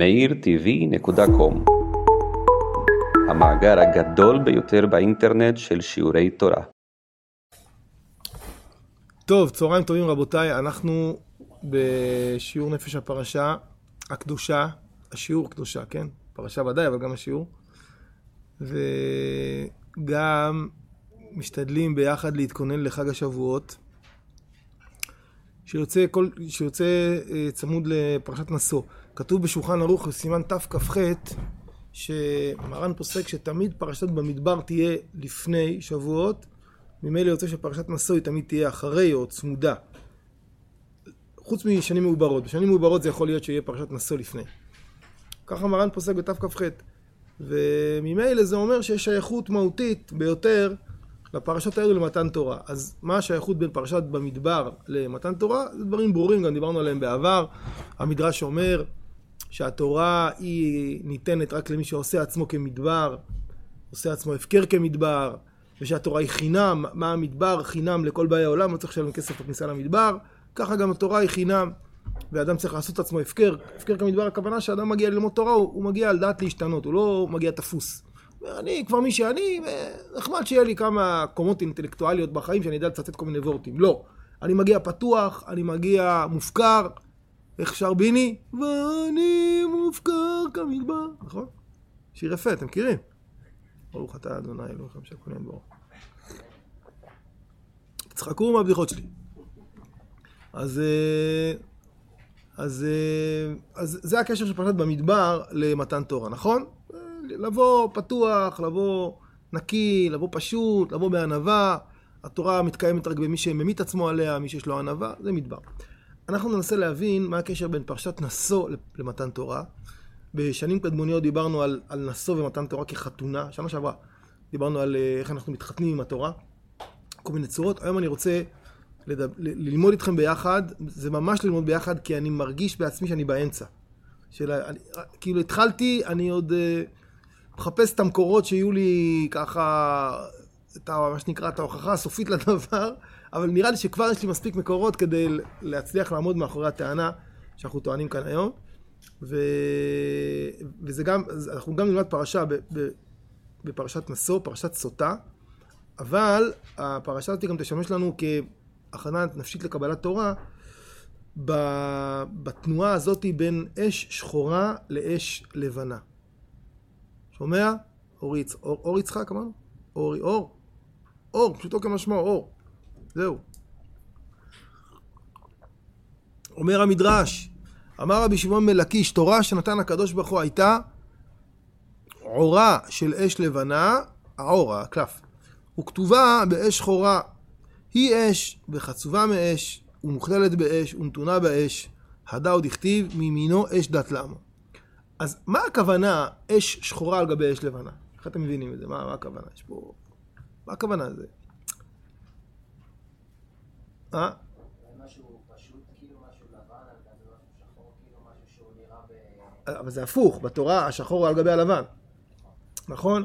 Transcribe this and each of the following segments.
meirtv.com המאגר הגדול ביותר באינטרנט של שיעורי תורה. טוב, צהריים טובים רבותיי, אנחנו בשיעור נפש הפרשה, הקדושה, השיעור קדושה, כן? פרשה ודאי, אבל גם השיעור. וגם משתדלים ביחד להתכונן לחג השבועות, שיוצא, כל, שיוצא אה, צמוד לפרשת נשוא. כתוב בשולחן ערוך, סימן תכ"ח, שמרן פוסק שתמיד פרשת במדבר תהיה לפני שבועות, ממילא יוצא שפרשת היא תמיד תהיה אחרי או צמודה. חוץ משנים מעוברות. בשנים מעוברות זה יכול להיות שיהיה פרשת נשוא לפני. ככה מרן פוסק בתכ"ח. וממילא זה אומר שיש שייכות מהותית ביותר לפרשות האלו למתן תורה. אז מה השייכות בין פרשת במדבר למתן תורה? זה דברים ברורים, גם דיברנו עליהם בעבר. המדרש אומר שהתורה היא ניתנת רק למי שעושה עצמו כמדבר, עושה עצמו הפקר כמדבר, ושהתורה היא חינם, מה המדבר? חינם לכל באי העולם, לא צריך לשלם כסף בכניסה למדבר. ככה גם התורה היא חינם, ואדם צריך לעשות עצמו הפקר. הפקר כמדבר, הכוונה שאדם מגיע ללמוד תורה, הוא, הוא מגיע על דעת להשתנות, הוא לא מגיע תפוס. אני כבר מי שאני, נחמד שיהיה לי כמה קומות אינטלקטואליות בחיים שאני יודע לצטט כל מיני וורטים. לא. אני מגיע פתוח, אני מגיע מופקר, איך שר ביני? ואני מופקר כמדבר, נכון? שיר יפה, אתם מכירים? ברוך אתה אדוני אלוהיכם שהכהנים ברוך. תצחקו מהבדיחות שלי. אז, אז, אז זה הקשר של פרשת במדבר למתן תורה, נכון? לבוא פתוח, לבוא נקי, לבוא פשוט, לבוא בענווה. התורה מתקיימת רק במי שממית עצמו עליה, מי שיש לו ענווה, זה מדבר. אנחנו ננסה להבין מה הקשר בין פרשת נשוא למתן תורה. בשנים קדמוניות דיברנו על, על נשוא ומתן תורה כחתונה, שנה שעברה דיברנו על אה, איך אנחנו מתחתנים עם התורה, כל מיני צורות. היום אני רוצה לדב, ללמוד איתכם ביחד, זה ממש ללמוד ביחד, כי אני מרגיש בעצמי שאני באמצע. של, אני, כאילו התחלתי, אני עוד... Uh, מחפש את המקורות שיהיו לי ככה, את ה, מה שנקרא, את ההוכחה הסופית לדבר, אבל נראה לי שכבר יש לי מספיק מקורות כדי להצליח לעמוד מאחורי הטענה שאנחנו טוענים כאן היום. ו... וזה גם, אנחנו גם נלמד פרשה ב... ב... בפרשת נשוא, פרשת סוטה, אבל הפרשה הזאת גם תשמש לנו כהכנה נפשית לקבלת תורה בתנועה הזאת בין אש שחורה לאש לבנה. שומע? אור, יצ... אור, אור יצחק אמרנו? אור, אור. אור, פשוטו כמשמעו, אור. זהו. אומר המדרש, אמר רבי שמעון מלקיש, תורה שנתן הקדוש ברוך הוא הייתה עורה של אש לבנה, העור, הקלף, וכתובה באש שחורה. היא אש, וחצובה מאש, ומוכללת באש, ונתונה באש. הדה עוד הכתיב, מימינו אש דת למה. אז מה הכוונה אש שחורה על גבי אש לבנה? איך אתם מבינים את זה? מה, מה הכוונה? יש פה... מה הכוונה לזה? אה? כאילו, כאילו, אבל זה הפוך, בתורה השחור על גבי הלבן, נכון?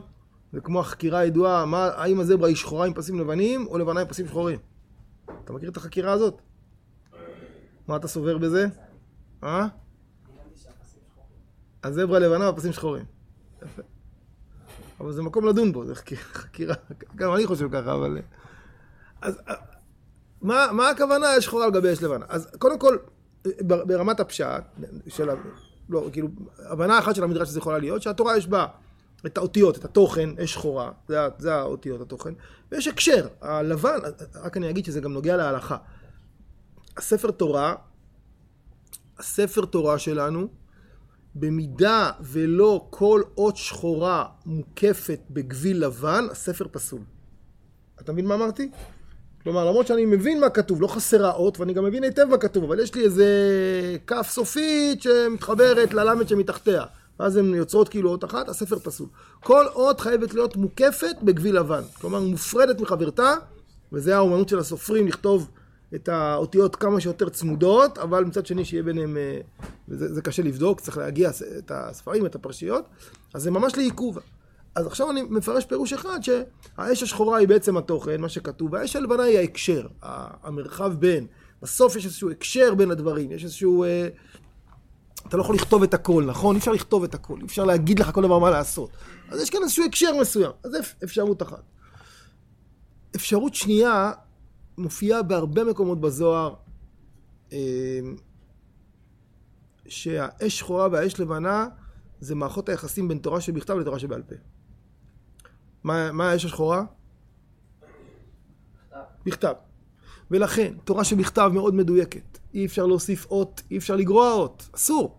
זה כמו החקירה הידועה, האם הזברה היא שחורה עם פסים לבנים או לבנה עם פסים שחורים? אתה מכיר את החקירה הזאת? מה אתה סובר בזה? אה? הזברה לבנה והפסים שחורים. יפה. אבל זה מקום לדון בו, זה חקירה, גם אני חושב ככה, אבל... אז מה, מה הכוונה יש שחורה על גבי אש לבנה? אז קודם כל, ברמת הפשט, של, לא, כאילו, הבנה אחת של המדרש שזה יכולה להיות, שהתורה יש בה את האותיות, את התוכן, אש שחורה, זה, זה האותיות, התוכן, ויש הקשר, הלבן, רק אני אגיד שזה גם נוגע להלכה. הספר תורה, הספר תורה שלנו, במידה ולא כל אות שחורה מוקפת בגביל לבן, הספר פסול. אתה מבין מה אמרתי? כלומר, למרות שאני מבין מה כתוב, לא חסרה אות, ואני גם מבין היטב מה כתוב, אבל יש לי איזה כף סופית שמתחברת ללמד שמתחתיה. ואז הן יוצרות כאילו אות אחת, הספר פסול. כל אות חייבת להיות מוקפת בגביל לבן. כלומר, מופרדת מחברתה, וזה האומנות של הסופרים, לכתוב את האותיות כמה שיותר צמודות, אבל מצד שני שיהיה ביניהם, אה, וזה קשה לבדוק, צריך להגיע את הספרים, את הפרשיות, אז זה ממש לעיכוב. אז עכשיו אני מפרש פירוש אחד, שהאש השחורה היא בעצם התוכן, מה שכתוב, והאש הלבנה היא ההקשר, המרחב בין. בסוף יש איזשהו הקשר בין הדברים, יש איזשהו... אה, אתה לא יכול לכתוב את הכל, נכון? אי אפשר לכתוב את הכל, אי אפשר להגיד לך כל דבר מה לעשות. אז יש כאן איזשהו הקשר מסוים. אז זה אפשרות אחת. אפשרות שנייה מופיעה בהרבה מקומות בזוהר, אה, שהאש שחורה והאש לבנה זה מערכות היחסים בין תורה שבכתב לתורה שבעל פה. מה, מה האש השחורה? בכתב. ולכן, תורה שבכתב מאוד מדויקת. אי אפשר להוסיף אות, אי אפשר לגרוע אות. אסור.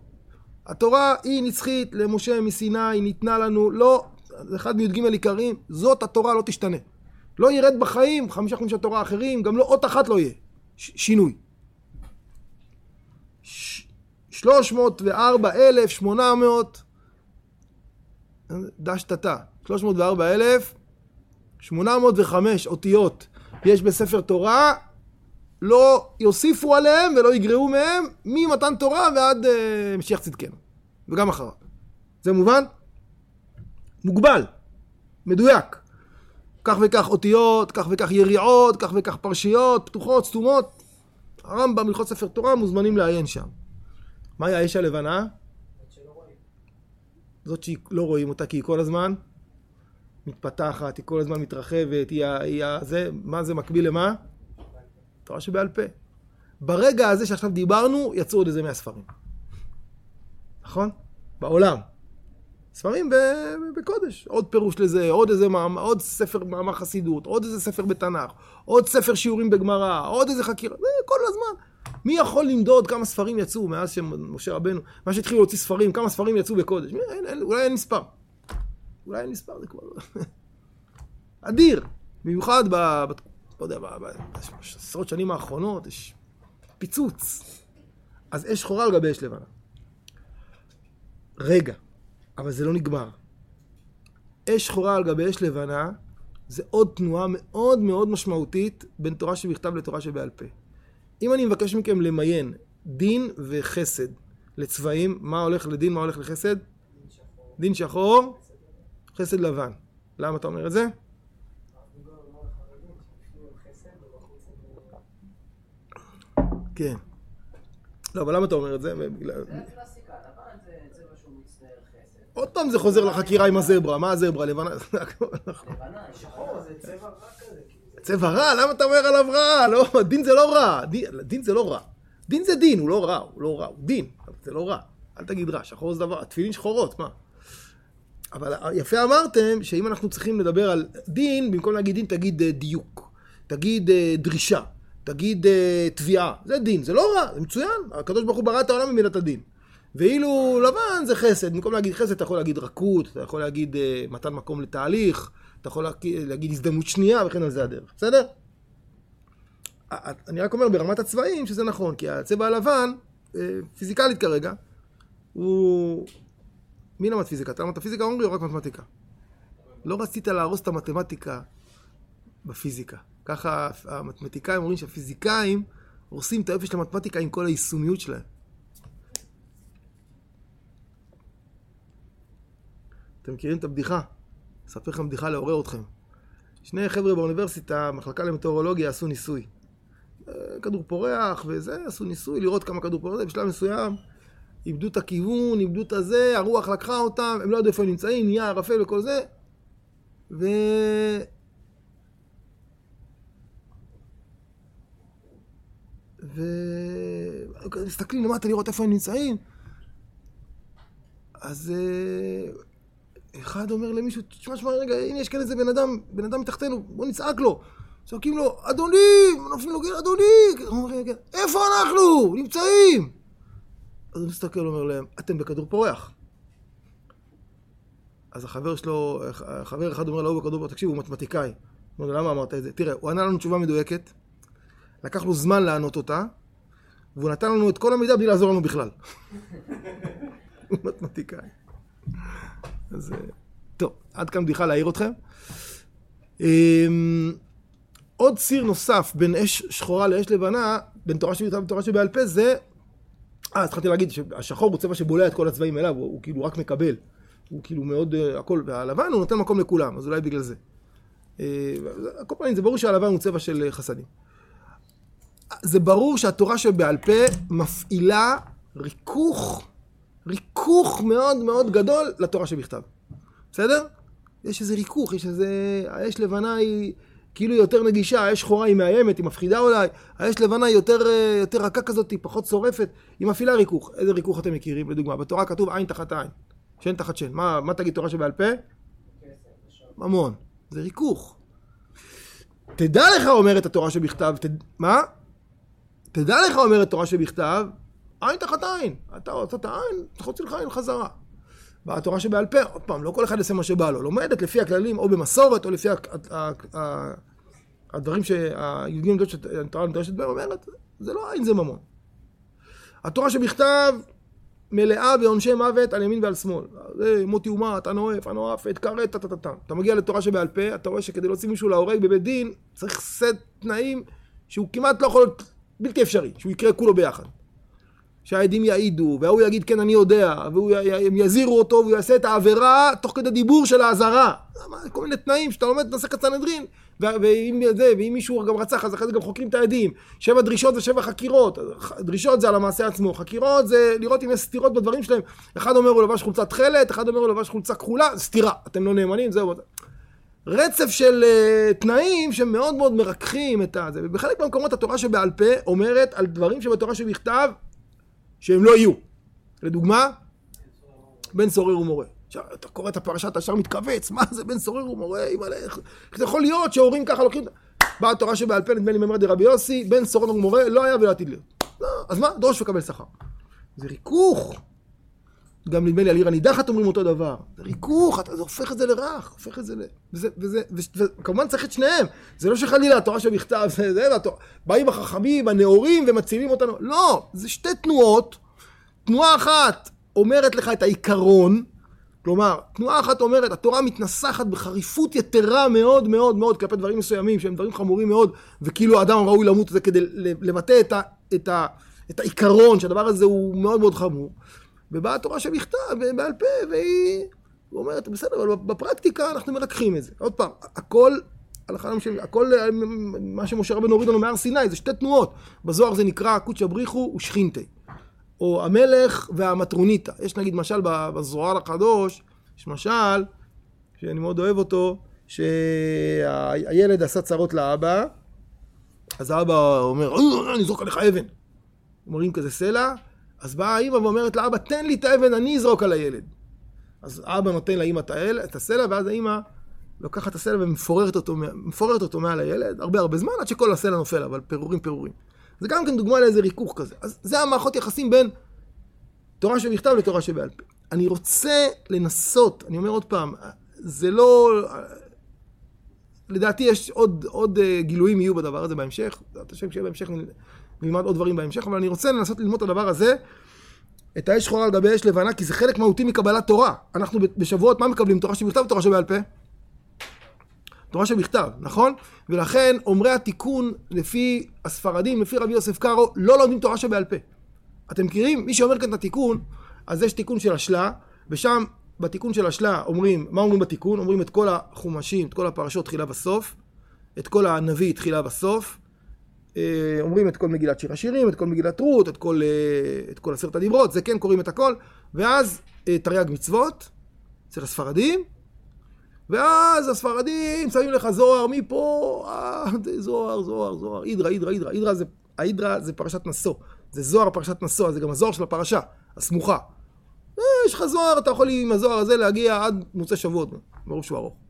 התורה היא נצחית למשה מסיני, היא ניתנה לנו, לא, זה אחד מי"ג עיקרים, זאת התורה לא תשתנה. לא ירד בחיים חמישה חמישה תורה אחרים, גם לא אות אחת לא יהיה. שינוי. שלוש מאות וארבע ש- שינוי. 304,800 דשתתה. 304,805 אותיות יש בספר תורה, לא יוסיפו עליהם ולא יגרעו מהם ממתן תורה ועד אה, משיח צדקנו, וגם אחריו. זה מובן? מוגבל, מדויק. כך וכך אותיות, כך וכך יריעות, כך וכך פרשיות, פתוחות, סתומות. הרמב"ם, הלכות ספר תורה, מוזמנים לעיין שם. מהי האש הלבנה? זאת שלא רואים. זאת שלא רואים אותה כי היא כל הזמן מתפתחת, היא כל הזמן מתרחבת, היא, היא זה, מה זה מקביל למה? תורה שבעל פה. ברגע הזה שעכשיו דיברנו, יצאו עוד איזה מאה ספרים. נכון? בעולם. ספרים בקודש, עוד פירוש לזה, עוד איזה מאמר, עוד ספר מאמר חסידות, עוד איזה ספר בתנ"ך, עוד ספר שיעורים בגמרא, עוד איזה חקירה, זה כל הזמן. מי יכול למדוד כמה ספרים יצאו מאז שמשה רבנו, מה שהתחילו להוציא ספרים, כמה ספרים יצאו בקודש? אין, אין, אולי אין מספר. אולי מספר, זה כבר... אדיר. במיוחד ב... ב לא יודע, בעשרות שנים האחרונות יש פיצוץ. אז אש שחורה על גבי אש לבנה. רגע, אבל זה לא נגמר. אש שחורה על גבי אש לבנה זה עוד תנועה מאוד מאוד משמעותית בין תורה שבכתב לתורה שבעל פה. אם אני מבקש מכם למיין דין וחסד לצבעים, מה הולך לדין, מה הולך לחסד? דין שחור, דין שחור חסד לבן. למה אתה אומר את זה? כן. לא, אבל למה אתה אומר את זה? עוד פעם זה חוזר לחקירה עם הזברה, מה הזברה? לבנה? לבנה, שחור, זה צבע רע כזה. צבע רע? למה אתה אומר עליו רע? לא, דין זה לא רע. דין זה לא רע. דין זה דין, הוא לא רע, הוא לא רע, הוא דין, זה לא רע. אל תגיד רע, שחור זה דבר, תפילין שחורות, מה? אבל יפה אמרתם שאם אנחנו צריכים לדבר על דין, במקום להגיד דין תגיד אה, דיוק, תגיד אה, דרישה, תגיד אה, תביעה, זה דין, זה לא רע, זה מצוין, הקדוש ברוך הוא ברא את העולם במידת הדין. ואילו לבן זה חסד, במקום להגיד חסד אתה יכול להגיד רכות, אתה יכול להגיד מתן מקום לתהליך, אתה יכול להגיד הזדמנות שנייה וכן על זה הדרך, בסדר? אני רק אומר ברמת הצבעים שזה נכון, כי הצבע הלבן, פיזיקלית כרגע, הוא מי למד פיזיקה? אתה למדת פיזיקה אומרי או רק מתמטיקה? לא רצית להרוס את המתמטיקה בפיזיקה. ככה המתמטיקאים אומרים שהפיזיקאים הורסים את היופי של המתמטיקה עם כל היישומיות שלהם. אתם מכירים את הבדיחה? אספר לכם בדיחה לעורר אתכם. שני חבר'ה באוניברסיטה, מחלקה למטאורולוגיה, עשו ניסוי. אה, כדור פורח וזה, עשו ניסוי לראות כמה כדור פורח, בשלב מסוים איבדו את הכיוון, איבדו את הזה, הרוח לקחה אותם, הם לא ידעו איפה הם נמצאים, נהיה ערפל וכל זה. ו... ומסתכלים למטה לראות איפה הם נמצאים. אז אה, אחד אומר למישהו, תשמע, תשמע, רגע, הנה יש כאן איזה בן אדם, בן אדם מתחתנו, בוא נצעק לו. צועקים לו, אדוני, נופלים לו, כן, אדוני, הוא אומר, כן, איפה אנחנו? נמצאים. אז הוא מסתכל ואומר להם, אתם בכדור פורח. אז החבר שלו, חבר אחד אומר להוא בכדור פורח, תקשיב, הוא מתמטיקאי. אומר, למה אמרת את זה? תראה, הוא ענה לנו תשובה מדויקת, לקח לו זמן לענות אותה, והוא נתן לנו את כל המידע בלי לעזור לנו בכלל. הוא מתמטיקאי. אז אה, טוב, עד כאן בדיחה להעיר אתכם. אמ, עוד ציר נוסף בין אש שחורה לאש לבנה, בין תורה שבעל פה, זה אה, התחלתי להגיד שהשחור הוא צבע שבולע את כל הצבעים אליו, הוא, הוא כאילו רק מקבל. הוא כאילו מאוד, uh, הכל, והלבן הוא נותן מקום לכולם, אז אולי בגלל זה. Uh, כל פעמים זה ברור שהלבן הוא צבע של uh, חסדים. זה ברור שהתורה שבעל פה מפעילה ריכוך ריכוך מאוד מאוד גדול לתורה שבכתב. בסדר? יש איזה ריכוך, יש איזה... האש לבנה היא כאילו יותר נגישה, האש שחורה היא מאיימת, היא מפחידה אולי, האש לבנה היא יותר, אה, יותר רכה כזאת, היא פחות שורפת, היא מפעילה ריכוך. איזה ריכוך אתם מכירים? לדוגמה, בתורה כתוב עין תחת עין, שן תחת שן. מה, מה תגיד תורה שבעל פה? ממון. זה ריכוך. תדע לך אומרת התורה שבכתב, תד... מה? תדע לך אומרת תורה שבכתב, עין תחת עין. אתה רוצה את העין, תחוצי לך עין חזרה. בתורה שבעל פה, עוד פעם, לא כל אחד יעשה מה שבא לו. לומדת לפי הכללים, או במסורת, או לפי הדברים שהיהודים שהתורה נדרשת בהם, אומרת, זה לא עין, זה ממון. התורה שבכתב מלאה בעונשי מוות על ימין ועל שמאל. זה מותי אתה נואף, הנואף, את כרת, טה-טה-טה. אתה מגיע לתורה שבעל פה, אתה רואה שכדי להוציא מישהו להורג בבית דין, צריך סט תנאים שהוא כמעט לא יכול להיות בלתי אפשרי, שהוא יקרה כולו ביחד. שהעדים יעידו, וההוא יגיד כן אני יודע, והם יזהירו אותו והוא יעשה את העבירה תוך כדי דיבור של האזהרה. כל מיני תנאים שאתה לומד את מסכת סנהדרין, ואם, זה, ואם מישהו גם רצח אז אחרי זה גם חוקרים את העדים. שבע דרישות ושבע חקירות. דרישות זה על המעשה עצמו, חקירות זה לראות אם יש סתירות בדברים שלהם. אחד אומר הוא לבש חולצה תכלת, אחד אומר הוא לבש חולצה כחולה, סתירה, אתם לא נאמנים, זהו. רצף של uh, תנאים שמאוד מאוד מרככים את הזה. ובחלק מהמקומות התורה שבעל פה אומרת על דברים שבתורה שבכתב שהם לא יהיו. לדוגמה, בן סורר ומורה. עכשיו, אתה קורא את הפרשה, אתה ישר מתכווץ, מה זה בן סורר ומורה, איך זה יכול להיות שהורים ככה לוקחים... באה התורה שבעל פה, נדמה לי ממרד רבי יוסי, בן סורר ומורה, לא היה ולא עתיד להיות. לא, אז מה? דרוש וקבל שכר. זה ריכוך. גם נדמה לי על עיר הנידחת אומרים אותו דבר. זה ריכוך, אתה, זה הופך את זה לרך, הופך את זה ל... וזה, וזה, וכמובן צריך את שניהם. זה לא שחלילה התורה שבכתב, זה, זה, והתורה, באים החכמים, הנאורים, ומצילים אותנו. לא, זה שתי תנועות. תנועה אחת אומרת לך את העיקרון, כלומר, תנועה אחת אומרת, התורה מתנסחת בחריפות יתרה מאוד מאוד מאוד כלפי דברים מסוימים, שהם דברים חמורים מאוד, וכאילו האדם ראוי למות זה כדי לבטא את, ה, את, ה, את העיקרון, שהדבר הזה הוא מאוד מאוד חמור. ובאה התורה שבכתב, בעל פה, והיא אומרת, בסדר, אבל בפרקטיקה אנחנו מרככים את זה. עוד פעם, הכל, הלכה למשה, הכל, מה שמשה רבנו הוריד לנו מהר סיני, זה שתי תנועות. בזוהר זה נקרא קודשא בריחו ושכינתי. או המלך והמטרוניתא. יש נגיד משל בזוהר הקדוש, יש משל, שאני מאוד אוהב אותו, שהילד עשה צרות לאבא, אז האבא אומר, אה, אני אזרוק עליך אבן. אומרים כזה סלע, אז באה האמא ואומרת לאבא, תן לי את האבן, אני אזרוק על הילד. אז אבא נותן לאמא את הסלע, ואז האמא לוקחת את הסלע ומפוררת אותו, אותו מעל הילד, הרבה הרבה זמן, עד שכל הסלע נופל, אבל פירורים פירורים. זה גם כן דוגמה לאיזה ריכוך כזה. אז זה המערכות יחסים בין תורה שבכתב לתורה שבעל פה. אני רוצה לנסות, אני אומר עוד פעם, זה לא... לדעתי יש עוד, עוד אה, גילויים יהיו בדבר הזה בהמשך, בעזרת השם שיהיה בהמשך נלמד עוד דברים בהמשך, אבל אני רוצה לנסות ללמוד את הדבר הזה, את האש שחורה על גבי אש לבנה, כי זה חלק מהותי מקבלת תורה. אנחנו בשבועות מה מקבלים? תורה שבכתב ותורה שבעל פה? תורה שבכתב, נכון? ולכן אומרי התיקון לפי הספרדים, לפי רבי יוסף קארו, לא לומדים תורה שבעל פה. אתם מכירים? מי שאומר כאן את התיקון, אז יש תיקון של השלה, ושם בתיקון של השלה אומרים, מה אומרים בתיקון? אומרים את כל החומשים, את כל הפרשות תחילה בסוף, את כל הנביא תחילה בסוף, אומרים את כל מגילת שיר השירים, את כל מגילת רות, את כל, אה, את כל עשרת הדיברות, זה כן קוראים את הכל, ואז אה, תרי"ג מצוות, אצל הספרדים, ואז הספרדים שמים לך זוהר מפה, אה, זוהר, זוהר, זוהר, אידרא, אידרא, אידרא, אידרא זה, האידרא זה פרשת נשוא, זה זוהר פרשת נשוא, זה גם הזוהר של הפרשה, הסמוכה. יש לך זוהר, אתה יכול עם הזוהר הזה להגיע עד מוצא שבועות, ברור שהוא ארוך.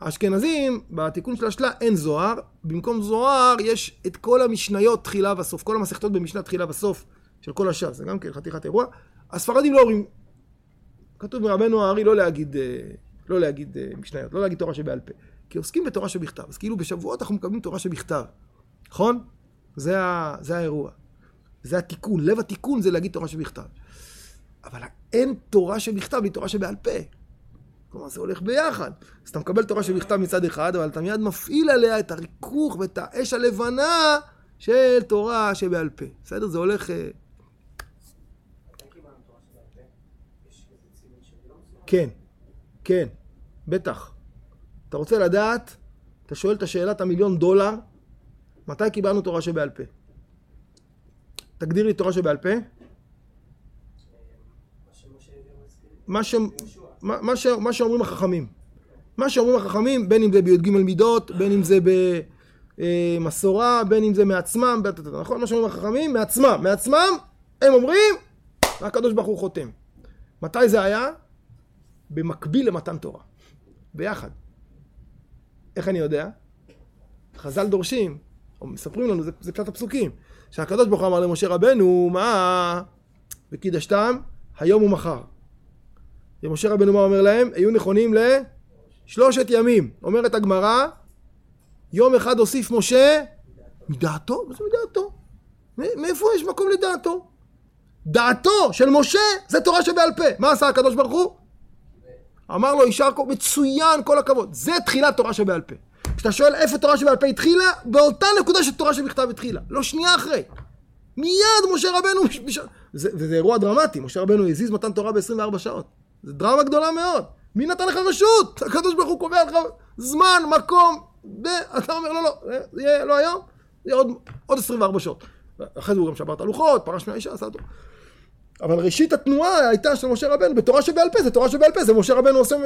האשכנזים, בתיקון של השלה אין זוהר, במקום זוהר יש את כל המשניות תחילה וסוף, כל המסכתות במשנה תחילה וסוף של כל הש"ס, זה גם כן חתיכת אירוע. הספרדים לא אומרים, כתוב מרבנו הארי לא להגיד, אה, לא להגיד אה, משניות, לא להגיד תורה שבעל פה, כי עוסקים בתורה שבכתב, אז כאילו בשבועות אנחנו מקבלים תורה שבכתב, נכון? זה, ה, זה האירוע, זה התיקון, לב התיקון זה להגיד תורה שבכתב. אבל אין תורה שבכתב בלי תורה שבעל פה. כלומר, זה הולך ביחד. אז אתה מקבל תורה שבכתב מצד אחד, אבל אתה מיד מפעיל עליה את הריכוך ואת האש הלבנה של תורה שבעל פה. בסדר? זה הולך... אה, כן, כן, בטח. אתה רוצה לדעת, אתה שואל את השאלת המיליון דולר, מתי קיבלנו תורה שבעל פה? תגדיר לי תורה שבעל פה. מה, ש... מה, ש... מה שאומרים החכמים. מה שאומרים החכמים, בין אם זה בי"ג מידות, בין אם זה במסורה, בין אם זה מעצמם, נכון? מה שאומרים החכמים, מעצמם. מעצמם, הם אומרים, הקדוש ברוך הוא חותם. מתי זה היה? במקביל למתן תורה. ביחד. איך אני יודע? חז"ל דורשים, או מספרים לנו, זה, זה פשט הפסוקים, שהקדוש ברוך הוא אמר למשה רבנו, מה? וקידשתם היום ומחר. ומשה רבנו מה אומר להם? היו נכונים לשלושת ימים. אומרת הגמרא, יום אחד הוסיף משה מדעתו? מה זה מדעתו? מאיפה יש מקום לדעתו? דעתו של משה זה תורה שבעל פה. מה עשה הקדוש ברוך הוא? אמר לו יישר כוח, מצוין, כל הכבוד. זה תחילת תורה שבעל פה. כשאתה שואל איפה תורה שבעל פה התחילה, באותה נקודה שתורה שבכתב התחילה. לא שנייה אחרי. מיד משה רבנו, זה, וזה אירוע דרמטי, משה רבנו הזיז מתן תורה ב-24 שעות. זה דרמה גדולה מאוד. מי נתן לך רשות? הקדוש ברוך הוא קובע לך זמן, מקום, ואתה אומר לא, לא, זה יהיה לא היום, זה יהיה עוד, עוד 24 שעות. אחרי זה הוא גם שבר את הלוחות, פרש מהאישה, עשה אותו. אבל ראשית התנועה הייתה של משה רבנו, בתורה שבעל פה, זה תורה שבעל פה, זה משה רבנו עושה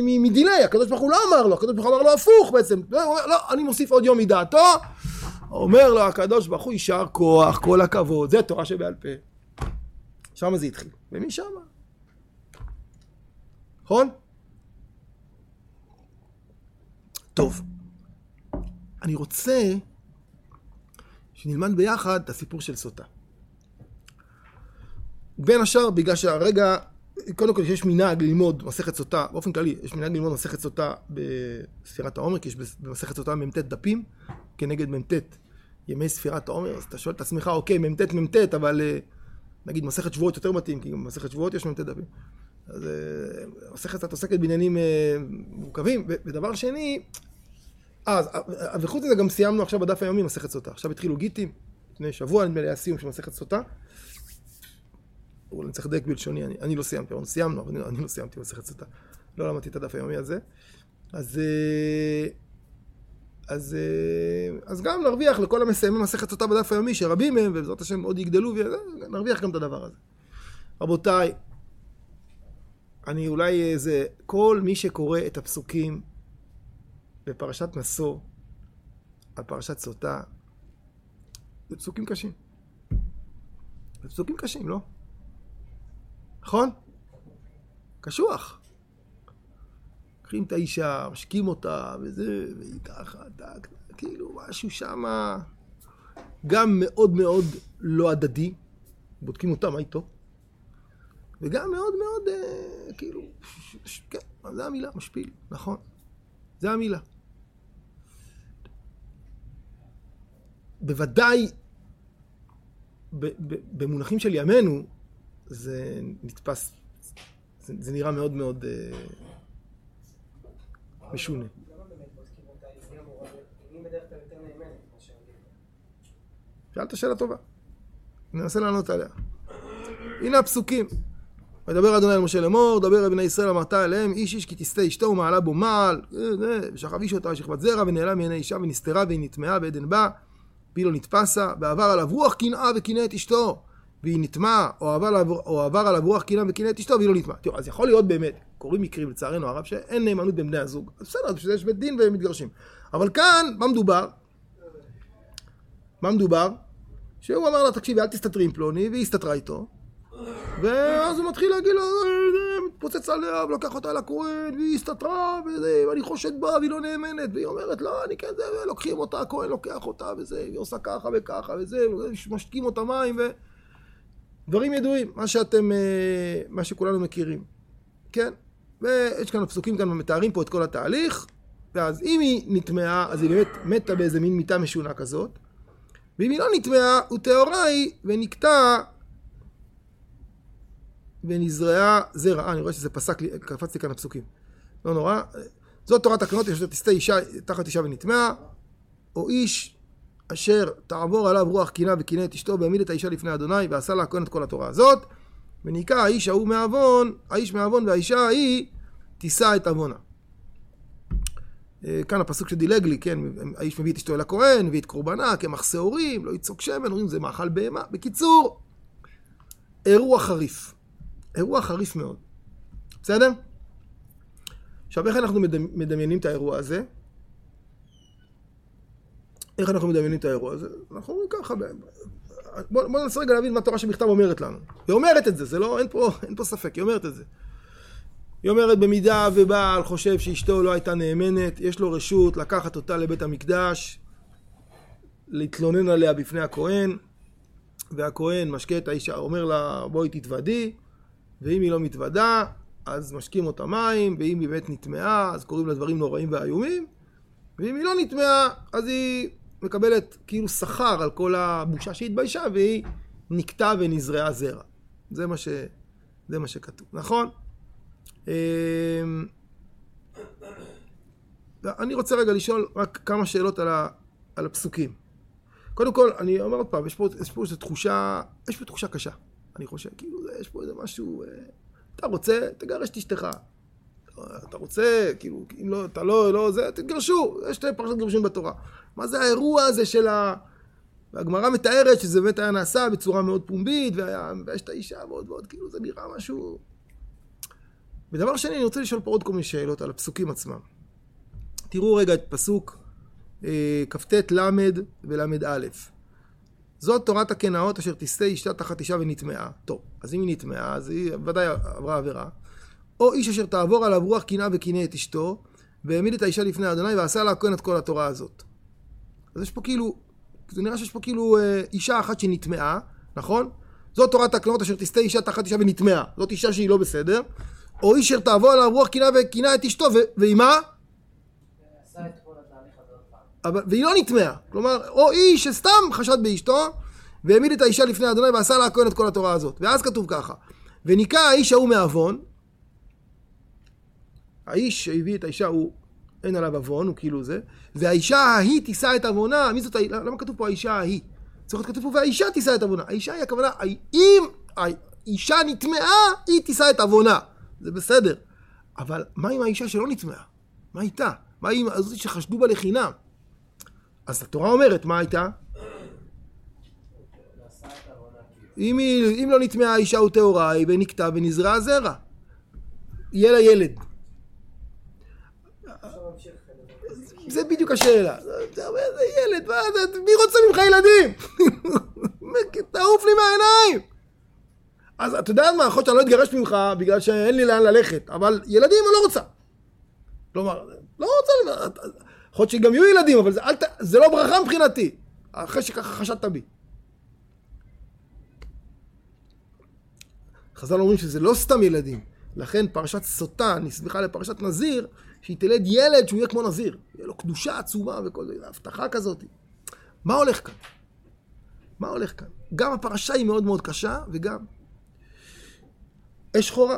מדיליי, הקדוש ברוך הוא לא אמר לו, הקדוש ברוך הוא אמר לו הפוך בעצם, הוא אומר, לא, אני מוסיף עוד יום מדעתו, אומר לו הקדוש ברוך הוא יישר כוח, כל הכבוד, זה תורה שבעל פה. שם זה התחיל, ומשם. נכון? טוב, אני רוצה שנלמד ביחד את הסיפור של סוטה. בין השאר בגלל שהרגע, קודם כל יש מנהג ללמוד מסכת סוטה, באופן כללי יש מנהג ללמוד מסכת סוטה בספירת העומר, כי יש במסכת סוטה מ"ט דפים כנגד מ"ט ימי ספירת העומר, אז אתה שואל את עצמך, אוקיי, מ"ט מ"ט, אבל אה, נגיד מסכת שבועות יותר מתאים, כי במסכת שבועות יש מ"ט דפים. אז אה, מסכת קצת עוסקת בעניינים אה, מורכבים, ודבר שני, אז, וחוץ מזה גם סיימנו עכשיו בדף היומי מסכת סוטה. עכשיו התחילו גיטים, לפני שבוע נדמה לי היה סיום של מסכת סוטה. אני צריך לדייק בלשוני, אני, אני לא סיימתי, אבל סיימנו, אבל אני, אני לא סיימתי מסכת סוטה. לא למדתי את הדף היומי הזה. אז, אה, אז, אה, אז גם נרוויח לכל המסיימים מסכת סוטה בדף היומי, שרבים מהם, ובעזרת השם עוד יגדלו, ונרוויח גם את הדבר הזה. רבותיי, אני אולי איזה, כל מי שקורא את הפסוקים בפרשת נשוא, על פרשת סוטה, זה פסוקים קשים. זה פסוקים קשים, לא? נכון? קשוח. לוקחים את האישה, משקים אותה, וזה, והיא ככה, טק, כאילו משהו שמה גם מאוד מאוד לא הדדי, בודקים אותה, מה איתו? וגם מאוד מאוד, אה, כאילו, כן, זה המילה, משפיל, נכון, זה המילה. בוודאי, במונחים של ימינו, זה נתפס, זה, זה נראה מאוד מאוד אה, משונה. שאלת שאלה טובה, ננסה לענות עליה. הנה הפסוקים. מדבר אדוני אל משה לאמור, דבר אל בני ישראל אמרת אליהם, איש איש כי תסטה אשתו ומעלה בו מעל, ושכב איש אותה ושכבת זרע, ונעלם מעיני אישה ונסתרה והיא נטמעה בעדן בה, והיא לא נתפסה, ועבר עליו רוח קנאה וקנא את אשתו. והיא נטמעה, או או עבר עליו רוח קנאה וקנאה את אשתו, והיא לא נטמעה. תראו, אז יכול להיות באמת, קורים מקרים לצערנו הרב, שאין נאמנות בין בני הזוג. אז בסדר, בשביל זה יש בית דין והם מתגרשים. אבל כאן, מה מדובר? מה מדובר? שהוא אמר לה, תקשיבי, אל תסתתרי עם פלוני, והיא הסתתרה איתו. ואז הוא מתחיל להגיד לו, מתפוצץ עליה, ולוקח אותה לכהן, והיא הסתתרה, ואני חושד בה, והיא לא נאמנת, והיא אומרת, לא, אני כן, זה, ולוקחים אותה, הכהן לוקח אותה, וזה, והיא עושה ככה וככה, וזה, משקים אותה מים, ו... דברים ידועים, מה שאתם, אה, מה שכולנו מכירים, כן? ויש כאן פסוקים כאן מתארים פה את כל התהליך, ואז אם היא נטמעה, אז היא באמת מתה באיזה מין מיטה משונה כזאת, ואם היא לא נטמעה, הוא טהורה היא, ונקטע ונזרעה זרע. אה, אני רואה שזה פסק לי, קפצתי כאן הפסוקים. לא נורא. זאת תורת הקנות, יש תסתה אישה תחת אישה ונטמעה, או איש אשר תעבור עליו רוח קינה וקינא את אשתו והעמיד את האישה לפני אדוני ועשה לה הכהן את כל התורה הזאת וניקה האיש ההוא מעוון, האיש מעוון והאישה ההיא תישא את עוונה. אה, כאן הפסוק שדילג לי, כן, האיש מביא את אשתו אל הכהן, מביא את קורבנה, קמח שעורים, לא יצוק שמן, אומרים זה מאכל בהמה. בקיצור, אירוע חריף. אירוע חריף מאוד. בסדר? עכשיו, איך אנחנו מדמיינים את האירוע הזה? איך אנחנו מדמיינים את האירוע הזה? אנחנו אומרים ככה, בואו בוא ננסה רגע להבין מה התורה שבכתב אומרת לנו. היא אומרת את זה, זה לא, אין פה, אין פה ספק, היא אומרת את זה. היא אומרת במידה ובעל חושב שאשתו לא הייתה נאמנת, יש לו רשות לקחת אותה לבית המקדש, להתלונן עליה בפני הכהן, והכהן משקה את האישה, אומר לה בואי תתוודי, ואם היא לא מתוודה, אז משקים אותה מים, ואם היא באמת נטמעה, אז קוראים לה דברים נוראים ואיומים, ואם היא לא נטמעה, אז היא מקבלת כאילו שכר על כל הבושה שהתביישה, והיא נקטה ונזרעה זרע. זה מה, ש... זה מה שכתוב, נכון? אמ, אני רוצה רגע לשאול רק כמה שאלות על, ה... על הפסוקים. קודם כל, אני אומר עוד פעם, יש פה איזו תחושה, יש פה תחושה קשה, אני חושב, כאילו, יש פה איזה משהו, אה, אתה רוצה, תגרש את אשתך. אתה רוצה, כאילו, אם לא, אתה לא, לא, זה, תתגרשו, יש שתי פרשת גירושים בתורה. מה זה האירוע הזה של ה... והגמרא מתארת שזה באמת היה נעשה בצורה מאוד פומבית, והיה מבייש את האישה ועוד ועוד, כאילו זה נראה משהו... ודבר שני, אני רוצה לשאול פה עוד כל מיני שאלות על הפסוקים עצמם. תראו רגע את פסוק אה, כ"ט ל' ול"א. זאת תורת הקנאות אשר תסטה אישה תחת אישה ונטמעה. טוב, אז אם היא נטמעה, אז היא ודאי עברה עבירה. או איש אשר תעבור עליו רוח קנאה וקינא את אשתו, והעמיד את האישה לפני אדוני ועשה לה הכהן את כל התורה הזאת. אז יש פה כאילו, זה נראה שיש פה כאילו אה, אישה אחת שנטמעה, נכון? זאת תורת הקנאות אשר תסטה אישה תחת אישה ונטמעה. זאת אישה שהיא לא בסדר. או איש אשר תעבור עליו רוח קנאה וקנאה את אשתו, והיא מה? אבל, והיא לא נטמעה. כלומר, או איש שסתם חשד באשתו, והעמיד את האישה לפני אדוני ועשה לה הכהן את כל התורה הזאת. ואז כתוב ככה, וניקה האיש ההוא מעוון, האיש שהביא את האישה הוא, אין עליו עוון, הוא כאילו זה, והאישה ההיא תישא את עוונה, מי זאת, למה כתוב פה האישה ההיא? צריך להיות כתוב פה, והאישה תישא את עוונה. האישה היא הכוונה, אם האישה נטמעה, היא תישא את עוונה. זה בסדר. אבל מה עם האישה שלא נטמעה? מה איתה? מה עם הזאת שחשדו בה לחינם? אז התורה אומרת, מה הייתה? אם, היא, אם לא נטמעה האישה הוא טהורה, היא ונקטע ונזרע זרע. יהיה לה ילד. זה בדיוק השאלה. זה ילד, מה זה, מי רוצה ממך ילדים? תעוף לי מהעיניים. אז אתה יודע מה, יכול שאני לא אתגרש ממך בגלל שאין לי לאן ללכת, אבל ילדים אני לא רוצה. כלומר, לא רוצה, יכול להיות שגם יהיו ילדים, אבל זה, ת, זה לא ברכה מבחינתי, אחרי שככה חשדת בי. חז"ל אומרים שזה לא סתם ילדים, לכן פרשת סוטה נסמכה לפרשת נזיר, שהיא תלד ילד שהוא יהיה כמו נזיר, יהיה לו קדושה עצומה וכל זה, הבטחה כזאת. מה הולך כאן? מה הולך כאן? גם הפרשה היא מאוד מאוד קשה, וגם אש שחורה.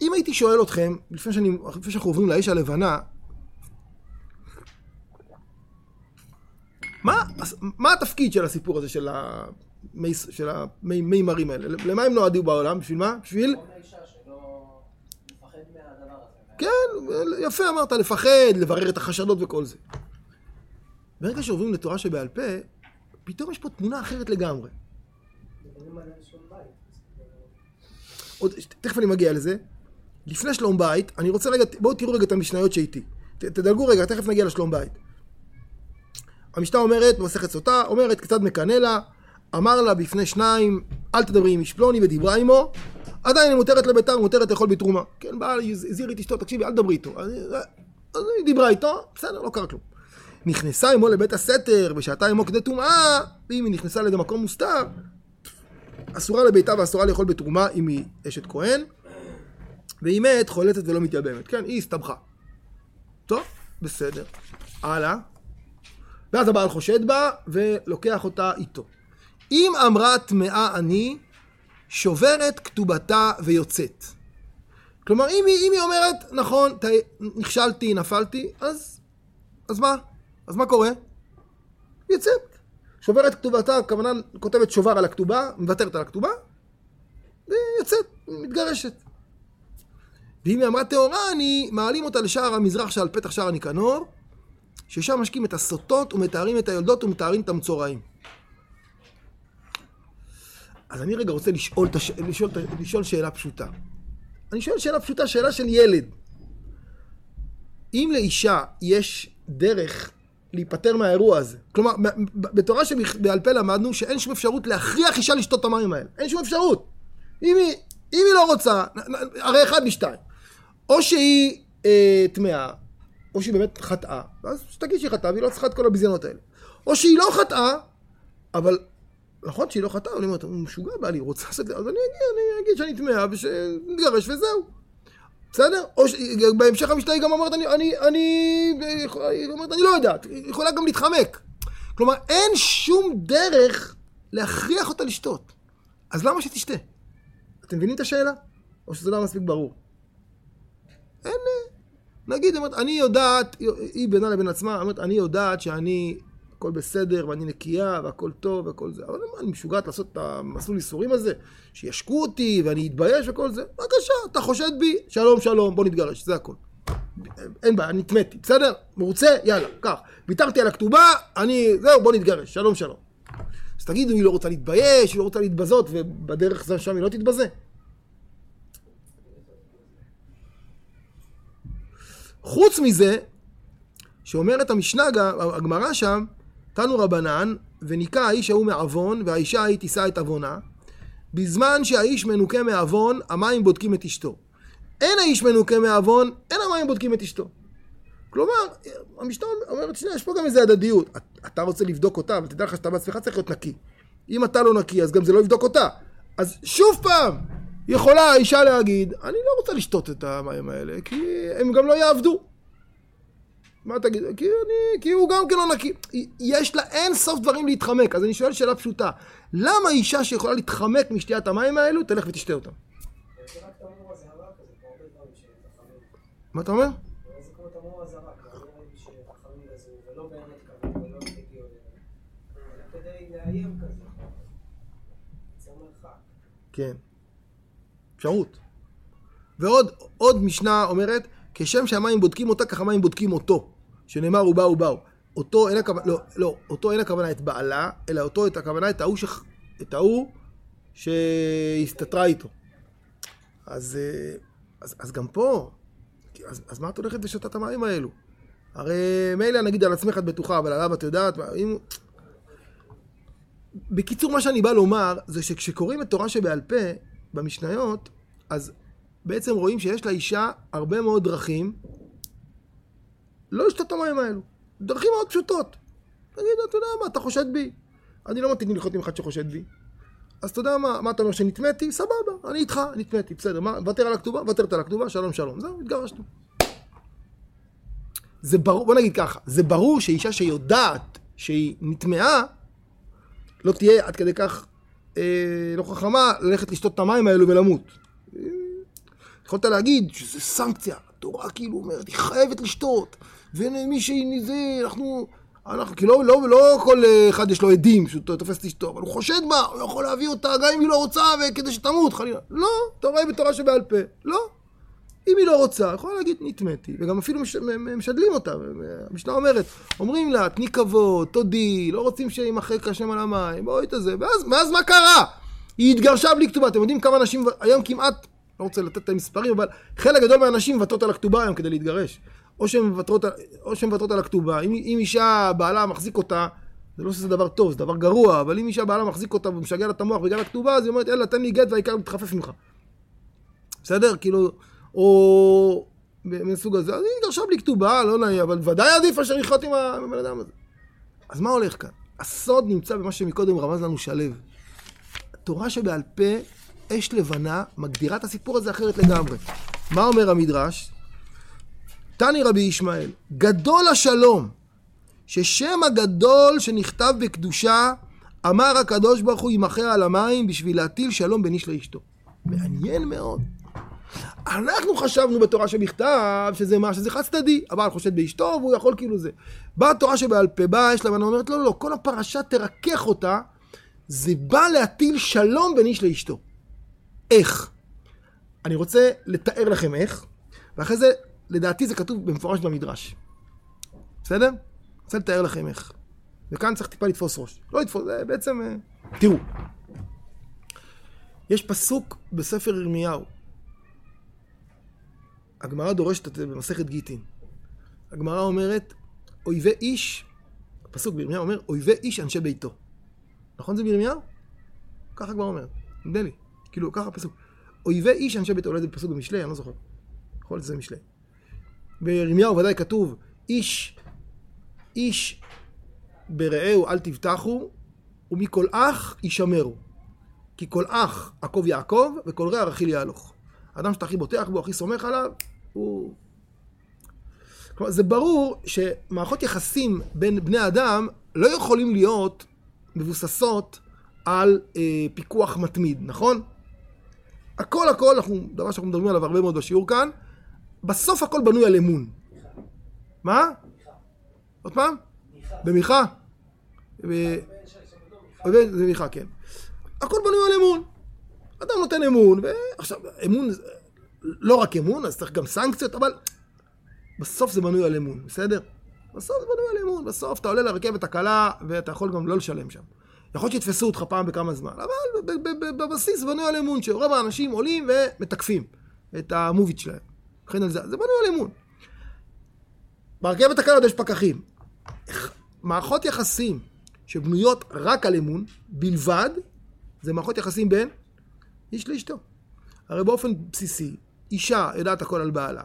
אם הייתי שואל אתכם, לפני, שאני, לפני שאנחנו עוברים לאש הלבנה, מה, מה התפקיד של הסיפור הזה של, המי, של המימרים האלה? למה הם נועדו בעולם? בשביל מה? בשביל... כן, יפה אמרת, לפחד, לברר את החשדות וכל זה. ברגע שעוברים לתורה שבעל פה, פתאום יש פה תמונה אחרת לגמרי. עוד, תכף אני מגיע לזה. לפני שלום בית, אני רוצה רגע, בואו תראו רגע את המשניות שאיתי. תדלגו רגע, תכף נגיע לשלום בית. המשנה אומרת, במסכת סוטה, אומרת, קצת מקנא לה, אמר לה בפני שניים, אל תדברי עם איש פלוני, ודיברה עמו, עדיין היא מותרת לביתה, מותרת לאכול בתרומה. כן, בא, הזהיר את אשתו, תקשיבי, אל תדברי איתו. אז, אז היא דיברה איתו, בסדר, לא קרה כלום. נכנסה עמו לבית הסתר, בשעתה עמו כדי טומאה, ואם היא נכנסה לאיזה מקום מוסתר, אסורה לביתה ואסורה לאכול בתרומה אם היא אשת כהן, והיא מת, חולצת ולא מתייבמת. כן, היא הסתבכה. טוב, בסדר. הלאה. ואז הבעל חושד בה ולוקח אותה איתו. אם אמרה טמאה אני, שוברת כתובתה ויוצאת. כלומר, אם היא, אם היא אומרת, נכון, ת, נכשלתי, נפלתי, אז, אז מה? אז מה קורה? יוצאת. שוברת כתובתה, הכוונה כותבת שובר על הכתובה, מוותרת על הכתובה, ויוצאת, מתגרשת. ואם היא אמרה טהורה, אני מעלים אותה לשער המזרח שעל פתח שער הניקנור, ששם משקים את הסוטות ומתארים את היולדות ומתארים את המצורעים. אז אני רגע רוצה לשאול, הש... לשאול, לשאול שאלה פשוטה. אני שואל שאלה פשוטה, שאלה של ילד. אם לאישה יש דרך להיפטר מהאירוע הזה, כלומר, בתורה שבעל פה למדנו שאין שום אפשרות להכריח אישה לשתות את המים האלה. אין שום אפשרות. אם היא, אם היא לא רוצה, הרי אחד משתיים. או שהיא אה, טמאה, או שהיא באמת חטאה, ואז שתגיד שהיא חטאה והיא לא צריכה את כל הביזיונות האלה. או שהיא לא חטאה, אבל נכון שהיא לא חטאה, אבל היא אומרת, הוא משוגע בעלי, רוצה לעשות, אז אני אגיד, אני אגיד שאני טמאה ושנתגרש וזהו. בסדר? או ש... בהמשך המשנה היא גם אומרת, אני, אני, אני, היא אומרת, אני לא יודעת, היא יכולה גם להתחמק. כלומר, אין שום דרך להכריח אותה לשתות. אז למה שתשתה? אתם מבינים את השאלה? או שזה לא מספיק ברור? אין... נגיד, אומרת, אני יודעת, היא בינה לבין עצמה, אומרת, אני יודעת שאני, הכל בסדר, ואני נקייה, והכל טוב, והכל זה. אבל אני משוגעת לעשות את המסלול ייסורים הזה, שישקו אותי, ואני אתבייש וכל זה. בבקשה, אתה חושד בי, שלום, שלום, בוא נתגרש, זה הכל. אין בעיה, נטמאתי, בסדר? מרוצה? יאללה, קח. ויתרתי על הכתובה, אני, זהו, בוא נתגרש, שלום, שלום. אז תגידו, היא לא רוצה להתבייש, היא לא רוצה להתבזות, ובדרך שם היא לא תתבזה. חוץ מזה, שאומרת המשנה, הגמרא שם, תנו רבנן, וניקה האיש ההוא מעוון, והאישה ההיא תישא את עוונה, בזמן שהאיש מנוקה מעוון, המים בודקים את אשתו. אין האיש מנוקה מעוון, אין המים בודקים את אשתו. כלומר, המשנה אומרת, שנייה, יש פה גם איזה הדדיות. אתה רוצה לבדוק אותה, אבל תדע לך שאתה בעצמך צריך להיות נקי. אם אתה לא נקי, אז גם זה לא יבדוק אותה. אז שוב פעם, יכולה האישה להגיד, אני לא רוצה לשתות את המים האלה, כי הם גם לא יעבדו. מה תגיד? כי, אני, כי הוא גם כן לא נקי. יש לה אין סוף דברים להתחמק. אז אני שואל שאלה פשוטה. למה אישה שיכולה להתחמק משתיית המים האלו, תלך ותשתה אותם? מה אתה אומר? כן. אפשרות. ועוד עוד משנה אומרת, כשם שהמים בודקים אותה, ככה מים בודקים אותו. שנאמר הוא באו באו. אותו אין הכוונה, לא, לא, אותו אין הכוונה את בעלה, אלא אותו את הכוונה את ההוא, ש... את ההוא שהסתתרה איתו. אז, אה, אז, אז גם פה, אז, אז מה את הולכת ושותה את המים האלו? הרי מילא נגיד על עצמך את בטוחה, אבל עליו את יודעת, אם... בקיצור, מה שאני בא לומר, זה שכשקוראים את תורה שבעל פה, במשניות, אז בעצם רואים שיש לאישה הרבה מאוד דרכים לא לשתות את המים האלו. דרכים מאוד פשוטות. תגיד, אתה יודע מה, אתה חושד בי. אני לא מתאים לחיות עם אחד שחושד בי. אז אתה יודע מה, מה אתה אומר שנטמאתי? סבבה, אני איתך, נטמאתי, בסדר. מה, ותר על הכתובה? ותרת על הכתובה, שלום שלום. זהו, התגרשנו. זה ברור, בוא נגיד ככה, זה ברור שאישה שיודעת שהיא נטמעה, לא תהיה עד כדי כך אה, לא חכמה ללכת לשתות את המים האלו ולמות. יכולת להגיד שזה סנקציה, התורה כאילו אומרת, היא חייבת לשתות, ומי שהיא זה, אנחנו, אנחנו, כי לא, לא, לא כל אחד יש לו עדים שהוא תופס את אשתו, אבל הוא חושד בה, הוא יכול להביא אותה גם אם היא לא רוצה, וכדי שתמות, חלילה. לא, תורה היא בתורה שבעל פה, לא. אם היא לא רוצה, יכולה להגיד נטמאתי, וגם אפילו מש, משדלים אותה, המשנה אומרת, אומרים לה, תני כבוד, תודי, לא רוצים שימחק השם על המים, בואי את זה, ואז, ואז מה קרה? היא התגרשה בלי כתובה, אתם יודעים כמה אנשים היום כמעט לא רוצה לתת את המספרים, אבל חלק גדול מהנשים מוותרות על הכתובה היום כדי להתגרש. או שהן מוותרות על הכתובה. אם, אם אישה, בעלה מחזיק אותה, זה לא שזה דבר טוב, זה דבר גרוע, אבל אם אישה בעלה מחזיק אותה ומשגע לה את המוח בגלל הכתובה, אז היא אומרת, יאללה, תן לי גט והעיקר מתחפף ממך. בסדר? כאילו, או מסוג הזה. אז היא התגרשה בלי כתובה, לא נעים, אבל ודאי עדיף אשר לחיות עם הבן אדם הזה. אז מה הולך כאן? הסוד נמצא במה שמקודם רמז לנו שלו. התורה שבעל פה אש לבנה מגדירה את הסיפור הזה אחרת לגמרי. מה אומר המדרש? תני רבי ישמעאל, גדול השלום, ששם הגדול שנכתב בקדושה, אמר הקדוש ברוך הוא ימחה על המים בשביל להטיל שלום בין איש לאשתו. מעניין מאוד. אנחנו חשבנו בתורה שבכתב שזה מה, שזה חד צדדי. הבעל חושד באשתו והוא יכול כאילו זה. באה התורה שבעל פה, באה יש לבנה אומרת לא, לא, לא, כל הפרשה תרכך אותה, זה בא להטיל שלום בין איש לאשתו. איך. אני רוצה לתאר לכם איך, ואחרי זה, לדעתי זה כתוב במפורש במדרש. בסדר? אני רוצה לתאר לכם איך. וכאן צריך טיפה לתפוס ראש. לא לתפוס, זה בעצם... אה, תראו. יש פסוק בספר ירמיהו. הגמרא דורשת את זה במסכת גיטין. הגמרא אומרת, אויבי איש, הפסוק בירמיהו אומר, אויבי איש אנשי ביתו. נכון זה בירמיהו? ככה הגמרא אומרת, נדמה לי. כאילו, ככה הפסוק. אויבי איש אנשי ביתו, אולי זה פסוק במשלי, אני לא זוכר. יכול להיות שזה משלי. בירמיהו ודאי כתוב, איש, איש ברעהו אל תבטחו, ומכל אח ישמרו. כי כל אח עקוב יעקב, וכל רע רכיל יהלוך. האדם שאתה הכי בוטח בו, הכי סומך עליו, הוא... כלומר, זה ברור שמערכות יחסים בין בני אדם לא יכולים להיות מבוססות על אה, פיקוח מתמיד, נכון? הכל הכל, אנחנו, דבר שאנחנו מדברים עליו הרבה מאוד בשיעור כאן, בסוף הכל בנוי על אמון. מה? עוד פעם? במיכה? במיכה, כן. הכל בנוי על אמון. אדם נותן אמון, ועכשיו, אמון, לא רק אמון, אז צריך גם סנקציות, אבל בסוף זה בנוי על אמון, בסדר? בסוף זה בנוי על אמון, בסוף אתה עולה לרכבת הקלה ואתה יכול גם לא לשלם שם. יכול להיות שיתפסו אותך פעם בכמה זמן, אבל בבסיס בנוי על אמון, שרוב האנשים עולים ומתקפים את המוביץ' שלהם. לכן על זה, זה בנוי על אמון. ברכבת הקלה עוד יש פקחים. מערכות יחסים שבנויות רק על אמון, בלבד, זה מערכות יחסים בין איש לאשתו. הרי באופן בסיסי, אישה יודעת הכל על בעלה,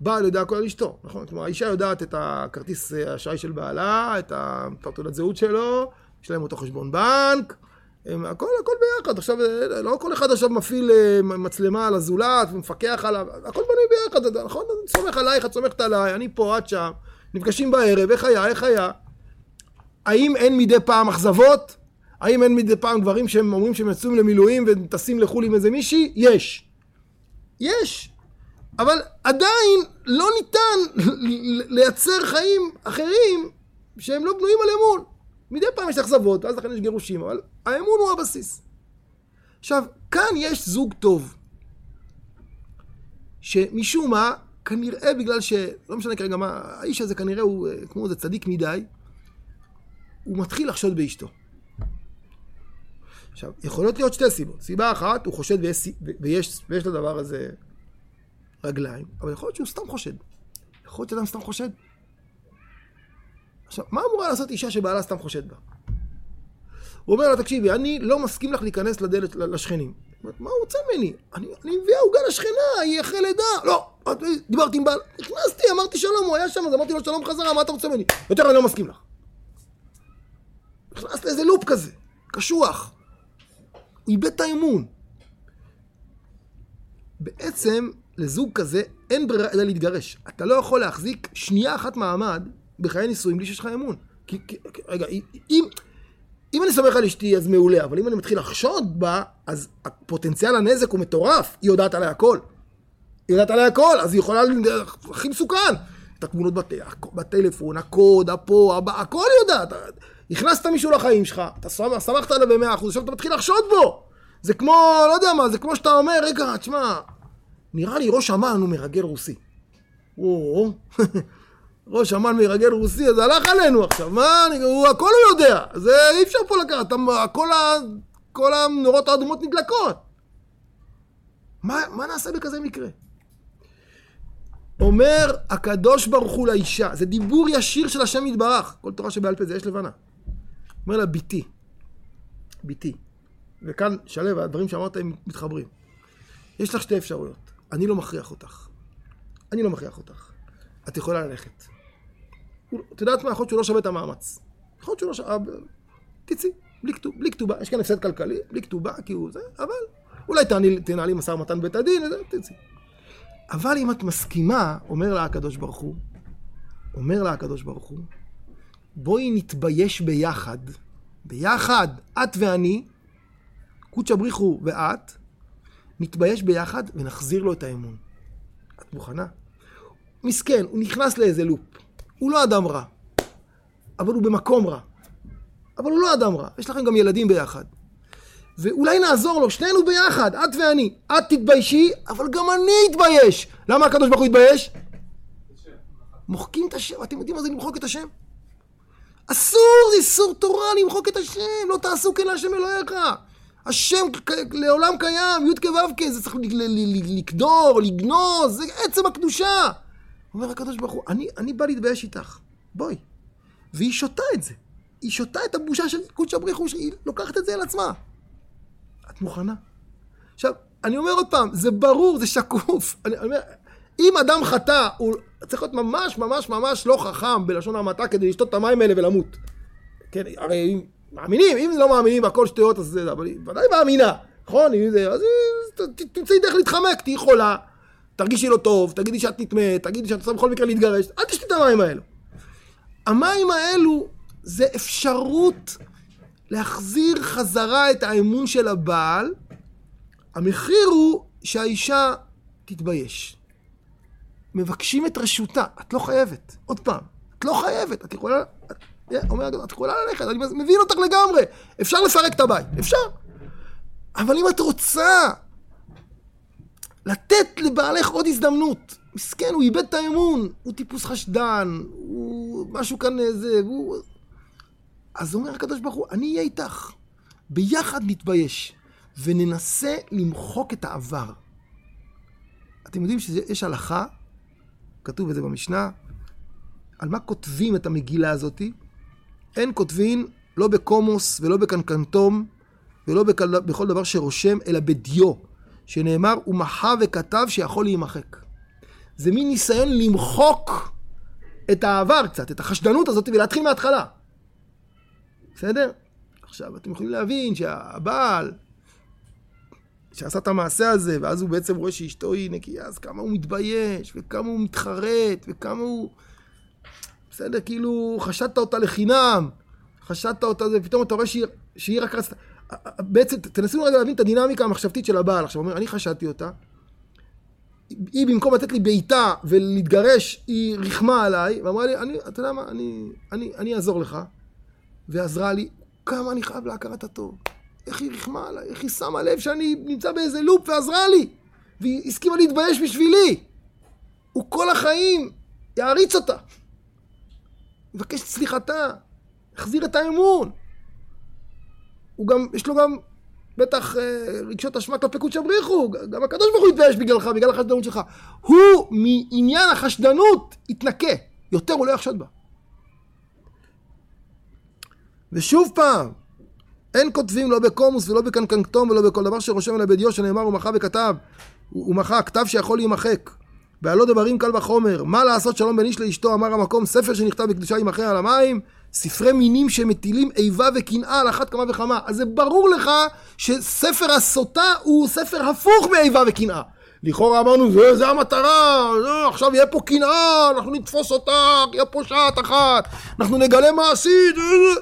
בעל יודע הכל על אשתו, נכון? כלומר, האישה יודעת את הכרטיס האשראי של בעלה, את התעודת זהות שלו, יש להם אותו חשבון בנק, הם, הכל, הכל ביחד. עכשיו, לא כל אחד עכשיו מפעיל אה, מצלמה על הזולת ומפקח עליו, הכל בנוי ביחד, נכון? אני סומך עלייך, את סומכת עליי, אני פה, את שם, נפגשים בערב, איך היה, איך היה? האם אין מדי פעם אכזבות? האם אין מדי פעם דברים שהם אומרים שהם יצאו למילואים וטסים לחו"ל עם איזה מישהי? יש. יש. אבל עדיין לא ניתן לייצר חיים אחרים שהם לא בנויים על אמון. מדי פעם יש אכזבות, ואז לכן יש גירושים, אבל האמון הוא הבסיס. עכשיו, כאן יש זוג טוב, שמשום מה, כנראה בגלל ש... לא משנה כרגע מה, האיש הזה כנראה הוא אה, כמו איזה צדיק מדי, הוא מתחיל לחשוד באשתו. עכשיו, יכולות להיות שתי סיבות. סיבה אחת, הוא חושד ויש, ויש, ויש לדבר הזה רגליים, אבל יכול להיות שהוא סתם חושד. יכול להיות שאדם סתם חושד. עכשיו, מה אמורה לעשות אישה שבעלה סתם חושד בה? הוא אומר לה, תקשיבי, אני לא מסכים לך להיכנס לדלת לשכנים. אומרת, מה הוא רוצה ממני? אני, אני מביאה עוגה לשכנה, היא אחרי לידה. לא, דיברתי עם בעל, נכנסתי, אמרתי שלום, הוא היה שם, אז אמרתי לו שלום חזרה, מה אתה רוצה ממני? יותר אני לא מסכים לך. נכנס לאיזה לופ כזה, קשוח. הוא איבד את האמון. בעצם, לזוג כזה אין ברירה אלא להתגרש. אתה לא יכול להחזיק שנייה אחת מעמד בחיי נישואים בלי שיש לך אמון. כי, כי, רגע, אם, אם אני סומך על אשתי אז מעולה, אבל אם אני מתחיל לחשוד בה, אז פוטנציאל הנזק הוא מטורף. היא יודעת עליי הכל. היא יודעת עליי הכל, אז היא יכולה, הכי מסוכן. את התמונות בט... בטלפון, הקוד, הפה, הבא, הכל יודעת. הכנסת מישהו לחיים שלך, אתה סמכת עליו במאה אחוז, עכשיו אתה מתחיל לחשוד בו. זה כמו, לא יודע מה, זה כמו שאתה אומר, רגע, תשמע, נראה לי ראש אמ"ן הוא מרגל רוסי. או, ראש אמ"ן מרגל רוסי, אז הלך עלינו עכשיו, מה, אני, הוא, הכל הוא יודע, זה אי אפשר פה לקחת, כל, ה, כל הנורות האדומות נדלקות. מה, מה נעשה בכזה מקרה? אומר הקדוש ברוך הוא לאישה, זה דיבור ישיר של השם יתברך, כל תורה שבעל פה זה יש לבנה. אומר לה, ביתי, ביתי, וכאן, שלו, הדברים שאמרת הם מתחברים. יש לך שתי אפשרויות, אני לא מכריח אותך. אני לא מכריח אותך. את יכולה ללכת. את יודעת מה? יכול להיות שהוא לא שווה את המאמץ. יכול להיות שהוא לא שווה... תצאי, בלי, כתוב, בלי כתובה. יש כאן הפסד כלכלי, בלי כתובה, כי הוא זה, אבל אולי תנהלי משא ומתן בית הדין, תצאי. אבל אם את מסכימה, אומר לה הקדוש ברוך הוא, אומר לה הקדוש ברוך הוא, בואי נתבייש ביחד, ביחד, את ואני, קודשא בריחו ואת, נתבייש ביחד ונחזיר לו את האמון. את מוכנה? מסכן, הוא נכנס לאיזה לופ. הוא לא אדם רע, אבל הוא במקום רע. אבל הוא לא אדם רע, יש לכם גם ילדים ביחד. ואולי נעזור לו, שנינו ביחד, את ואני. את תתביישי, אבל גם אני אתבייש. למה הקדוש ברוך הוא יתבייש? מוחקים את השם. אתם יודעים מה זה למחוק את השם? אסור, איסור תורה למחוק את השם. לא תעשו כן להשם אלוהיך. השם לעולם קיים, י"ק ו"ק, זה צריך לקדור, לגנוז, זה עצם הקדושה. אומר הקדוש ברוך הוא, אני, אני בא להתבייש איתך, בואי. והיא שותה את זה. היא שותה את הבושה של קודשא בריך הוא, שהיא לוקחת את זה על עצמה. את מוכנה? עכשיו, אני אומר עוד פעם, זה ברור, זה שקוף. אני, אני אומר, אם אדם חטא, הוא צריך להיות ממש ממש ממש לא חכם בלשון המעטה כדי לשתות את המים האלה ולמות. כן, הרי אם מאמינים, אם לא מאמינים הכל שטויות, אז זה, אבל היא ודאי מאמינה, נכון? אז תמצאי דרך להתחמק, תהיי חולה, תרגישי לא טוב, תגידי שאת נטמאת, תגידי שאת רוצה בכל מקרה להתגרש, אל תשתי את המים האלו. המים האלו זה אפשרות להחזיר חזרה את האמון של הבעל, המחיר הוא שהאישה תתבייש. מבקשים את רשותה, את לא חייבת. עוד פעם, את לא חייבת, את יכולה... את, אומר, את יכולה ללכת, אני מבין אותך לגמרי. אפשר לפרק את הבית, אפשר. אבל אם את רוצה לתת לבעלך עוד הזדמנות, מסכן, הוא איבד את האמון, הוא טיפוס חשדן, הוא משהו כאן איזה, הוא... אז אומר הקדוש ברוך הוא, אני אהיה איתך. ביחד נתבייש, וננסה למחוק את העבר. אתם יודעים שיש הלכה, כתוב את זה במשנה, על מה כותבים את המגילה הזאתי? אין כותבין לא בקומוס ולא בקנקנטום ולא בכל, בכל דבר שרושם, אלא בדיו, שנאמר, הוא מחה וכתב שיכול להימחק. זה מין ניסיון למחוק את העבר קצת, את החשדנות הזאת, ולהתחיל מההתחלה. בסדר? עכשיו, אתם יכולים להבין שהבעל, שעשה את המעשה הזה, ואז הוא בעצם רואה שאשתו היא נקייה, אז כמה הוא מתבייש, וכמה הוא מתחרט, וכמה הוא... בסדר, כאילו, חשדת אותה לחינם, חשדת אותה, ופתאום אתה רואה שהיא, שהיא רק רצתה... בעצם, תנסו רגע להבין את הדינמיקה המחשבתית של הבעל. עכשיו, הוא אומר, אני חשדתי אותה, היא במקום לתת לי בעיטה ולהתגרש, היא ריחמה עליי, ואמרה לי, אני, אתה יודע מה, אני, אני, אני אעזור לך. ועזרה לי, כמה אני חייב להכרת הטוב. איך היא ריחמה עליי, איך היא שמה לב שאני נמצא באיזה לופ ועזרה לי. והיא הסכימה להתבייש בשבילי. הוא כל החיים יעריץ אותה. מבקש את סליחתה, החזיר את האמון. הוא גם, יש לו גם בטח אה, רגשות אשמה כלפי קודשא בריחו, גם הקדוש ברוך הוא יתבייש בגללך, בגלל החשדנות שלך. הוא מעניין החשדנות יתנקה, יותר הוא לא יחשוד בה. ושוב פעם, אין כותבים לא בקומוס ולא בקנקנקטום ולא בכל דבר שרושם אלא בדיו שנאמר הוא מחה וכתב, הוא מחה, כתב שיכול להימחק. והלא דברים קל וחומר, מה לעשות שלום בין איש לאשתו, אמר המקום, ספר שנכתב בקדושה יימחה על המים, ספרי מינים שמטילים איבה וקנאה על אחת כמה וכמה. אז זה ברור לך שספר הסוטה הוא ספר הפוך מאיבה וקנאה. לכאורה אמרנו, זה, זה המטרה, זה, עכשיו יהיה פה קנאה, אנחנו נתפוס אותך, יהיה פה שעת אחת, אנחנו נגלה מה עשית,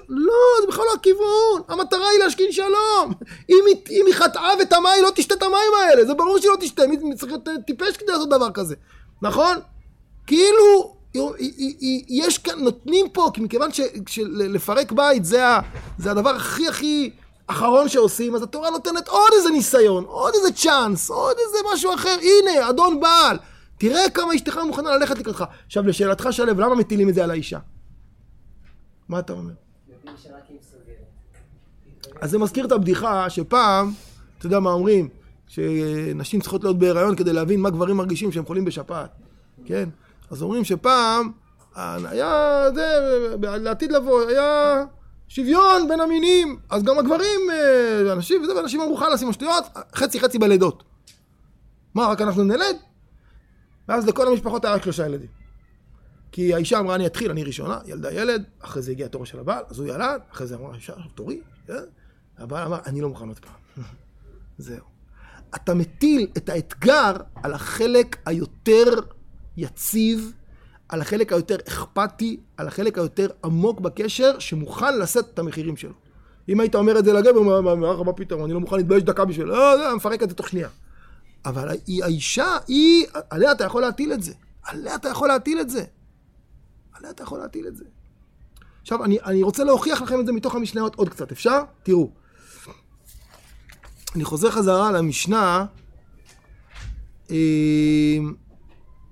לא, זה בכלל לא הכיוון, המטרה היא להשכין שלום. אם היא, אם היא חטאה וטמאה, היא לא תשתה את המים האלה, זה ברור שהיא לא תשתה, מי צריך להיות טיפש כדי לעשות דבר כזה, נכון? כאילו, יש כאן, נותנים פה, כי מכיוון שלפרק בית זה, זה הדבר הכי הכי אחרון שעושים, אז התורה נותנת עוד איזה ניסיון, עוד איזה צ'אנס, עוד איזה משהו אחר. הנה, אדון בעל, תראה כמה אשתך מוכנה ללכת לקראתך. עכשיו, לשאלתך שלו, למה מטילים את זה על האישה? מה אתה אומר? אז זה מזכיר את הבדיחה שפעם, אתה יודע מה אומרים? שנשים צריכות להיות בהיריון כדי להבין מה גברים מרגישים שהם חולים בשפעת, כן? אז אומרים שפעם היה, זה, לעתיד לבוא, היה שוויון בין המינים, אז גם הגברים, אה, אנשים וזה, ואנשים אמרו חלאס עם השטויות, חצי חצי בלידות. מה, רק אנחנו נלד? ואז לכל המשפחות היה רק שלושה ילדים. כי האישה אמרה, אני אתחיל, אני ראשונה, ילדה ילד, אחרי זה הגיע תורו של הבעל, אז הוא ילד, אחרי זה אמרה, עכשיו תורי, כן? הבעל אמר, אני לא מוכן עוד פעם. זהו. אתה מטיל את האתגר על החלק היותר יציב על החלק היותר אכפתי, על החלק היותר עמוק בקשר, שמוכן לשאת את המחירים שלו. אם היית אומר את זה לגבר, הוא אומר לך, מה פתאום, אני לא מוכן להתבייש דקה בשביל... לא, לא, מפרק את זה תוך שנייה. אבל האישה, היא, עליה אתה יכול להטיל את זה. עליה אתה יכול להטיל את זה. עליה אתה יכול להטיל את זה. עכשיו, אני, אני רוצה להוכיח לכם את זה מתוך המשניות עוד קצת, אפשר? תראו. אני חוזר חזרה למשנה. אה,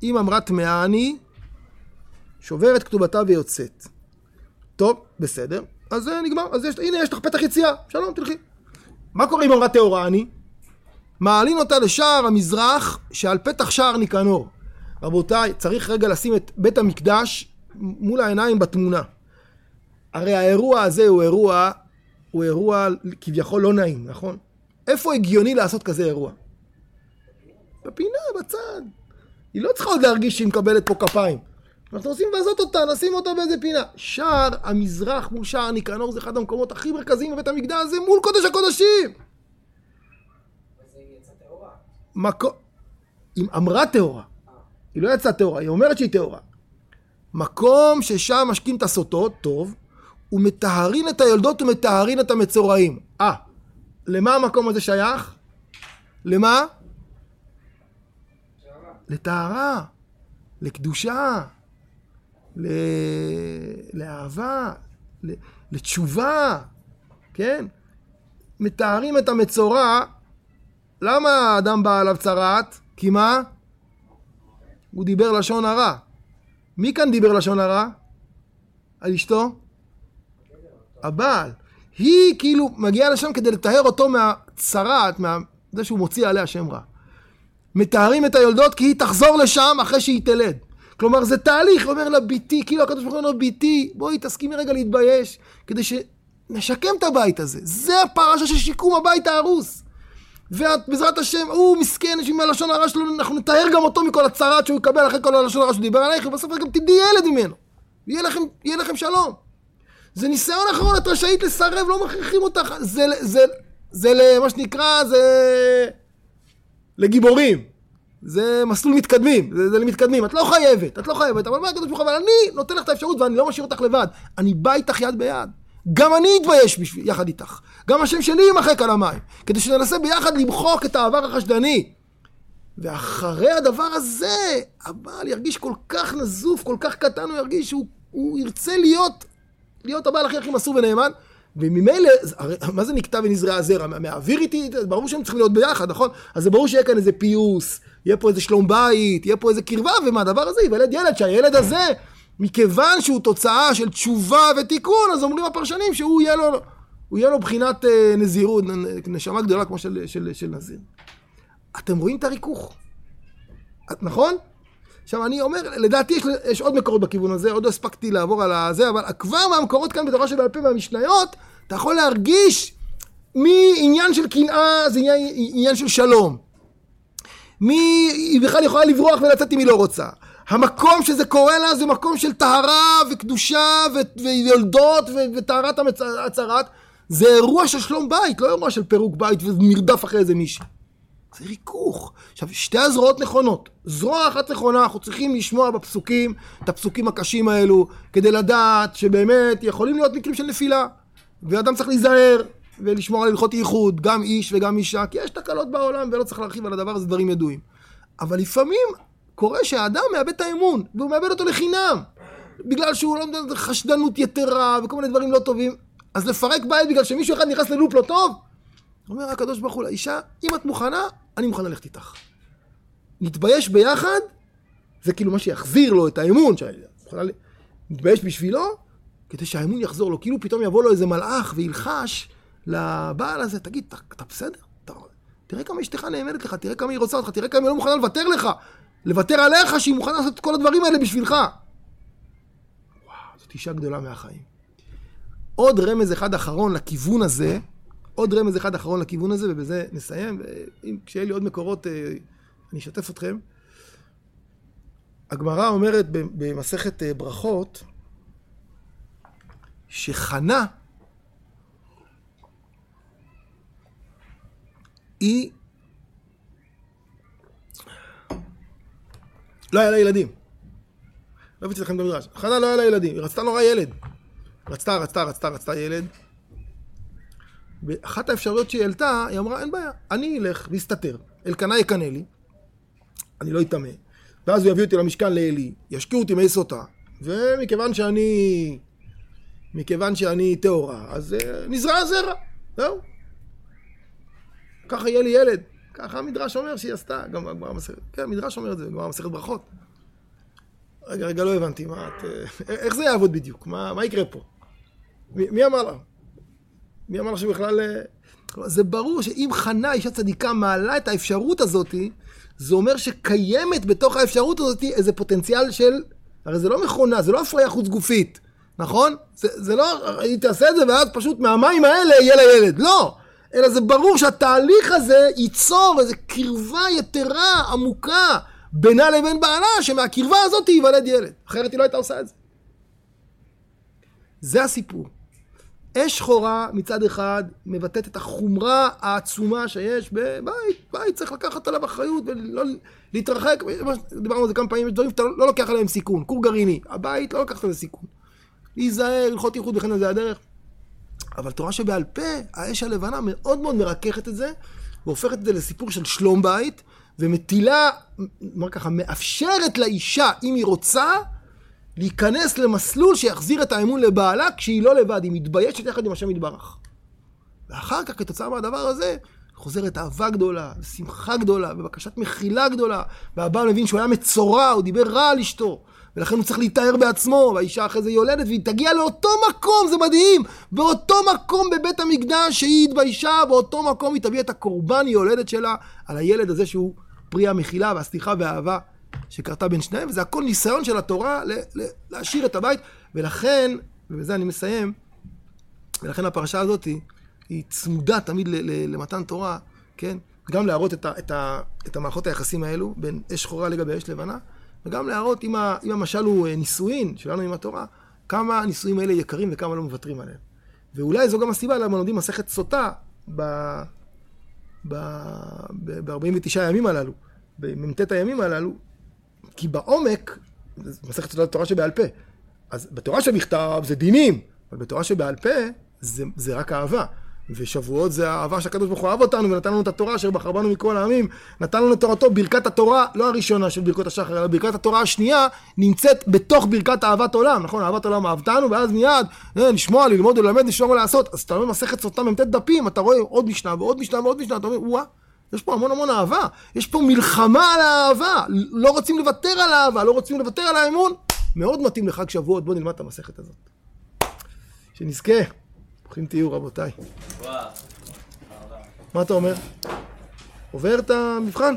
אם אמרה טמאה אני, שוברת כתובתה ויוצאת. טוב, בסדר. אז זה נגמר. אז יש, הנה, יש לך פתח יציאה. שלום, תלכי. מה קורה אם אמרה טהורה אני? מעלין אותה לשער המזרח שעל פתח שער ניקנור. רבותיי, צריך רגע לשים את בית המקדש מול העיניים בתמונה. הרי האירוע הזה הוא אירוע, הוא אירוע כביכול לא נעים, נכון? איפה הגיוני לעשות כזה אירוע? בפינה, בצד. היא לא צריכה עוד להרגיש שהיא מקבלת פה כפיים. אנחנו רוצים לבזות אותה, נשים אותה באיזה פינה. שער המזרח מול שער ניקנור זה אחד המקומות הכי מרכזיים בבית המקדש, זה מול קודש הקודשים. היא אמרה טהורה. היא לא יצאה טהורה, היא אומרת שהיא טהורה. מקום ששם משקים את הסוטות, טוב, ומטהרין את היולדות ומטהרין את המצורעים. אה, למה המקום הזה שייך? למה? לטהרה, לקדושה, ל... לאהבה, ל... לתשובה, כן? מתארים את המצורע, למה האדם בא עליו צרעת? כי מה? הוא דיבר לשון הרע. מי כאן דיבר לשון הרע? על אשתו? הבעל. היא כאילו מגיעה לשם כדי לטהר אותו מהצרעת, מה... זה שהוא מוציא עליה שם רע. מתארים את היולדות כי היא תחזור לשם אחרי שהיא תלד. כלומר זה תהליך, אומר לה ביתי, כאילו הקדוש ברוך הוא אומר לו ביתי, בואי תסכימי רגע להתבייש, כדי שנשקם את הבית הזה. זה הפרשה של שיקום הבית ההרוס. ובעזרת השם, הוא מסכן, עם הלשון הרע שלו, אנחנו נטהר גם אותו מכל הצרת שהוא יקבל אחרי כל הלשון הרע שהוא דיבר עלייך, ובסוף גם תדעי ילד ממנו. יהיה לכם, יהיה לכם שלום. זה ניסיון אחרון, את רשאית לסרב, לא מכריחים אותך. זה, זה, זה, זה מה שנקרא, זה לגיבורים. זה מסלול מתקדמים, זה, זה למתקדמים, את לא חייבת, את לא חייבת, אבל מה הקדוש ברוך הוא, אבל אני נותן לך את האפשרות ואני לא משאיר אותך לבד, אני בא איתך יד ביד. גם אני אתבייש בשביל, יחד איתך. גם השם שלי יימחק על המים. כדי שננסה ביחד למחוק את העבר החשדני. ואחרי הדבר הזה, הבעל ירגיש כל כך נזוף, כל כך קטן, הוא ירגיש שהוא ירצה להיות, להיות הבעל הכי הכי מסור ונאמן. וממילא, מה זה נקטע ונזרע הזרע? מהאוויר איתי, ברור שהם צריכים להיות ביחד, נכון? אז זה ברור שיהיה כאן איזה פיוס, יהיה פה איזה שלום בית, יהיה פה איזה קרבה, ומהדבר הזה ייוולד ילד, שהילד הזה, מכיוון שהוא תוצאה של תשובה ותיקון, אז אומרים הפרשנים שהוא יהיה לו, הוא יהיה לו בחינת אה, נזירות, נשמה גדולה כמו של, של, של נזיר. אתם רואים את הריכוך, נכון? עכשיו אני אומר, לדעתי יש, יש עוד מקורות בכיוון הזה, עוד לא הספקתי לעבור על הזה, אבל כבר מהמקורות כאן בתורה שבעל פה והמשניות, אתה יכול להרגיש מעניין של קנאה זה עניין, עניין של שלום. מי היא בכלל יכולה לברוח ולצאת אם היא לא רוצה. המקום שזה קורה לה זה מקום של טהרה וקדושה ו- ויולדות ו- וטהרת הצהרת. זה אירוע של שלום בית, לא אירוע של פירוק בית ומרדף אחרי איזה מישהו. זה ריכוך. עכשיו, שתי הזרועות נכונות. זרוע אחת נכונה, אנחנו צריכים לשמוע בפסוקים, את הפסוקים הקשים האלו, כדי לדעת שבאמת יכולים להיות מקרים של נפילה. ואדם צריך להיזהר ולשמור על הלכות ייחוד, גם איש וגם אישה, כי יש תקלות בעולם ולא צריך להרחיב על הדבר הזה, דברים ידועים. אבל לפעמים קורה שהאדם מאבד את האמון, והוא מאבד אותו לחינם. בגלל שהוא לא מדבר חשדנות יתרה וכל מיני דברים לא טובים. אז לפרק בית בגלל שמישהו אחד נכנס ללופ לא טוב? אומר הקדוש ברוך הוא לאישה, אם את מוכנה, אני מוכן ללכת איתך. נתבייש ביחד, זה כאילו מה שיחזיר לו את האמון, נתבייש בשבילו, כדי שהאמון יחזור לו. כאילו פתאום יבוא לו איזה מלאך וילחש לבעל הזה, תגיד, אתה, אתה בסדר? אתה, תראה כמה אשתך נאמנת לך, תראה כמה היא רוצה אותך, תראה כמה היא לא מוכנה לוותר לך. לוותר עליך שהיא מוכנה לעשות את כל הדברים האלה בשבילך. וואו, זאת אישה גדולה מהחיים. עוד רמז אחד אחרון לכיוון הזה, עוד רמז אחד אחרון לכיוון הזה, ובזה נסיים, ואם כשיהיה לי עוד מקורות, אה, אני אשתף אתכם. הגמרא אומרת במסכת אה, ברכות, שחנה היא לא היה לה ילדים. לא הבאתי לכם את המדרש. חנה לא היה לה ילדים, היא רצתה נורא ילד. רצתה, רצתה, רצתה, רצתה ילד. ואחת האפשרויות שהיא העלתה, היא אמרה, אין בעיה, אני אלך להסתתר. אלקנה יקנא לי, אני לא אטמא. ואז הוא יביא אותי למשכן לעלי, ישקיעו אותי מי סוטה. ומכיוון שאני... מכיוון שאני טהורה, אז uh, נזרע הזרע. זהו. ככה יהיה לי ילד. ככה המדרש אומר שהיא עשתה, גם בגמרא מסכת, כן, המדרש אומר את זה, בגמרא מסכת ברכות. רגע, רגע, לא הבנתי, מה את... אה, איך זה יעבוד בדיוק? מה, מה יקרה פה? מי, מי אמר לה? מי אמר שבכלל... אה, זה ברור שאם חנה, אישה צדיקה, מעלה את האפשרות הזאתי, זה אומר שקיימת בתוך האפשרות הזאתי איזה פוטנציאל של... הרי זה לא מכונה, זה לא הפריה חוץ גופית, נכון? זה, זה לא, היא תעשה את זה ואז פשוט מהמים האלה יהיה לה ילד. לא! אלא זה ברור שהתהליך הזה ייצור איזו קרבה יתרה, עמוקה, בינה לבין בעלה, שמהקרבה הזאת ייוולד ילד. אחרת היא לא הייתה עושה את זה. זה הסיפור. אש שחורה מצד אחד מבטאת את החומרה העצומה שיש בבית, בית צריך לקחת עליו אחריות ולא להתרחק, דיברנו על זה כמה פעמים, יש דברים שאתה לא לוקח עליהם סיכון, כור גרעיני, הבית לא לוקח עליהם סיכון. להיזהר, הלכות ייחוד וכן זה הדרך. אבל תורה שבעל פה, האש הלבנה מאוד מאוד מרככת את זה, והופכת את זה לסיפור של שלום בית, ומטילה, נאמר ככה, מאפשרת לאישה, אם היא רוצה, להיכנס למסלול שיחזיר את האמון לבעלה כשהיא לא לבד, היא מתביישת יחד עם השם יתברך. ואחר כך, כתוצאה מהדבר הזה, חוזרת אהבה גדולה, שמחה גדולה, ובקשת מחילה גדולה, והבעל מבין שהוא היה מצורע, הוא דיבר רע על אשתו, ולכן הוא צריך להתאר בעצמו, והאישה אחרי זה יולדת, והיא תגיע לאותו מקום, זה מדהים! באותו מקום בבית המקדש שהיא התביישה, באותו מקום היא תביא את הקורבן יולדת שלה על הילד הזה שהוא פרי המחילה והסליחה והאהבה שקרתה בין שניהם, וזה הכל ניסיון של התורה להשאיר את הבית, ולכן, ובזה אני מסיים, ולכן הפרשה הזאת היא, היא צמודה תמיד למתן תורה, כן? גם להראות את, ה, את, ה, את המערכות היחסים האלו בין אש שחורה לגבי אש לבנה, וגם להראות אם, ה, אם המשל הוא אה, נישואין שלנו עם התורה, כמה הנישואים האלה יקרים וכמה לא מוותרים עליהם. ואולי זו גם הסיבה למה לומדים מסכת סוטה ב-49 הימים הללו, במ"ט הימים הללו, כי בעומק, מסכת סוטה תורה שבעל פה, אז בתורה שבכתב זה דינים, אבל בתורה שבעל פה זה, זה רק אהבה. ושבועות זה האהבה שהקדוש ברוך הוא אהב אותנו ונתן לנו את התורה אשר בחר בנו מכל העמים. נתן לנו את תורתו ברכת התורה לא הראשונה של ברכות השחר אלא ברכת התורה השנייה נמצאת בתוך ברכת אהבת עולם. נכון אהבת עולם אהבתנו ואז מיד אה, לשמוע ללמוד וללמד לשמור ולעשות אז אתה רואה מסכת סוטה מ"ט דפים אתה רואה עוד משנה ועוד משנה ועוד משנה אתה אומר וואה יש פה המון המון אהבה יש פה מלחמה על האהבה לא רוצים לוותר על האהבה לא רוצים לוותר על האמון מאוד מתאים לחג שבועות בוא נלמד את המסכת הזאת שנזכה ברוכים תהיו רבותיי. מה אתה אומר? עובר את המבחן?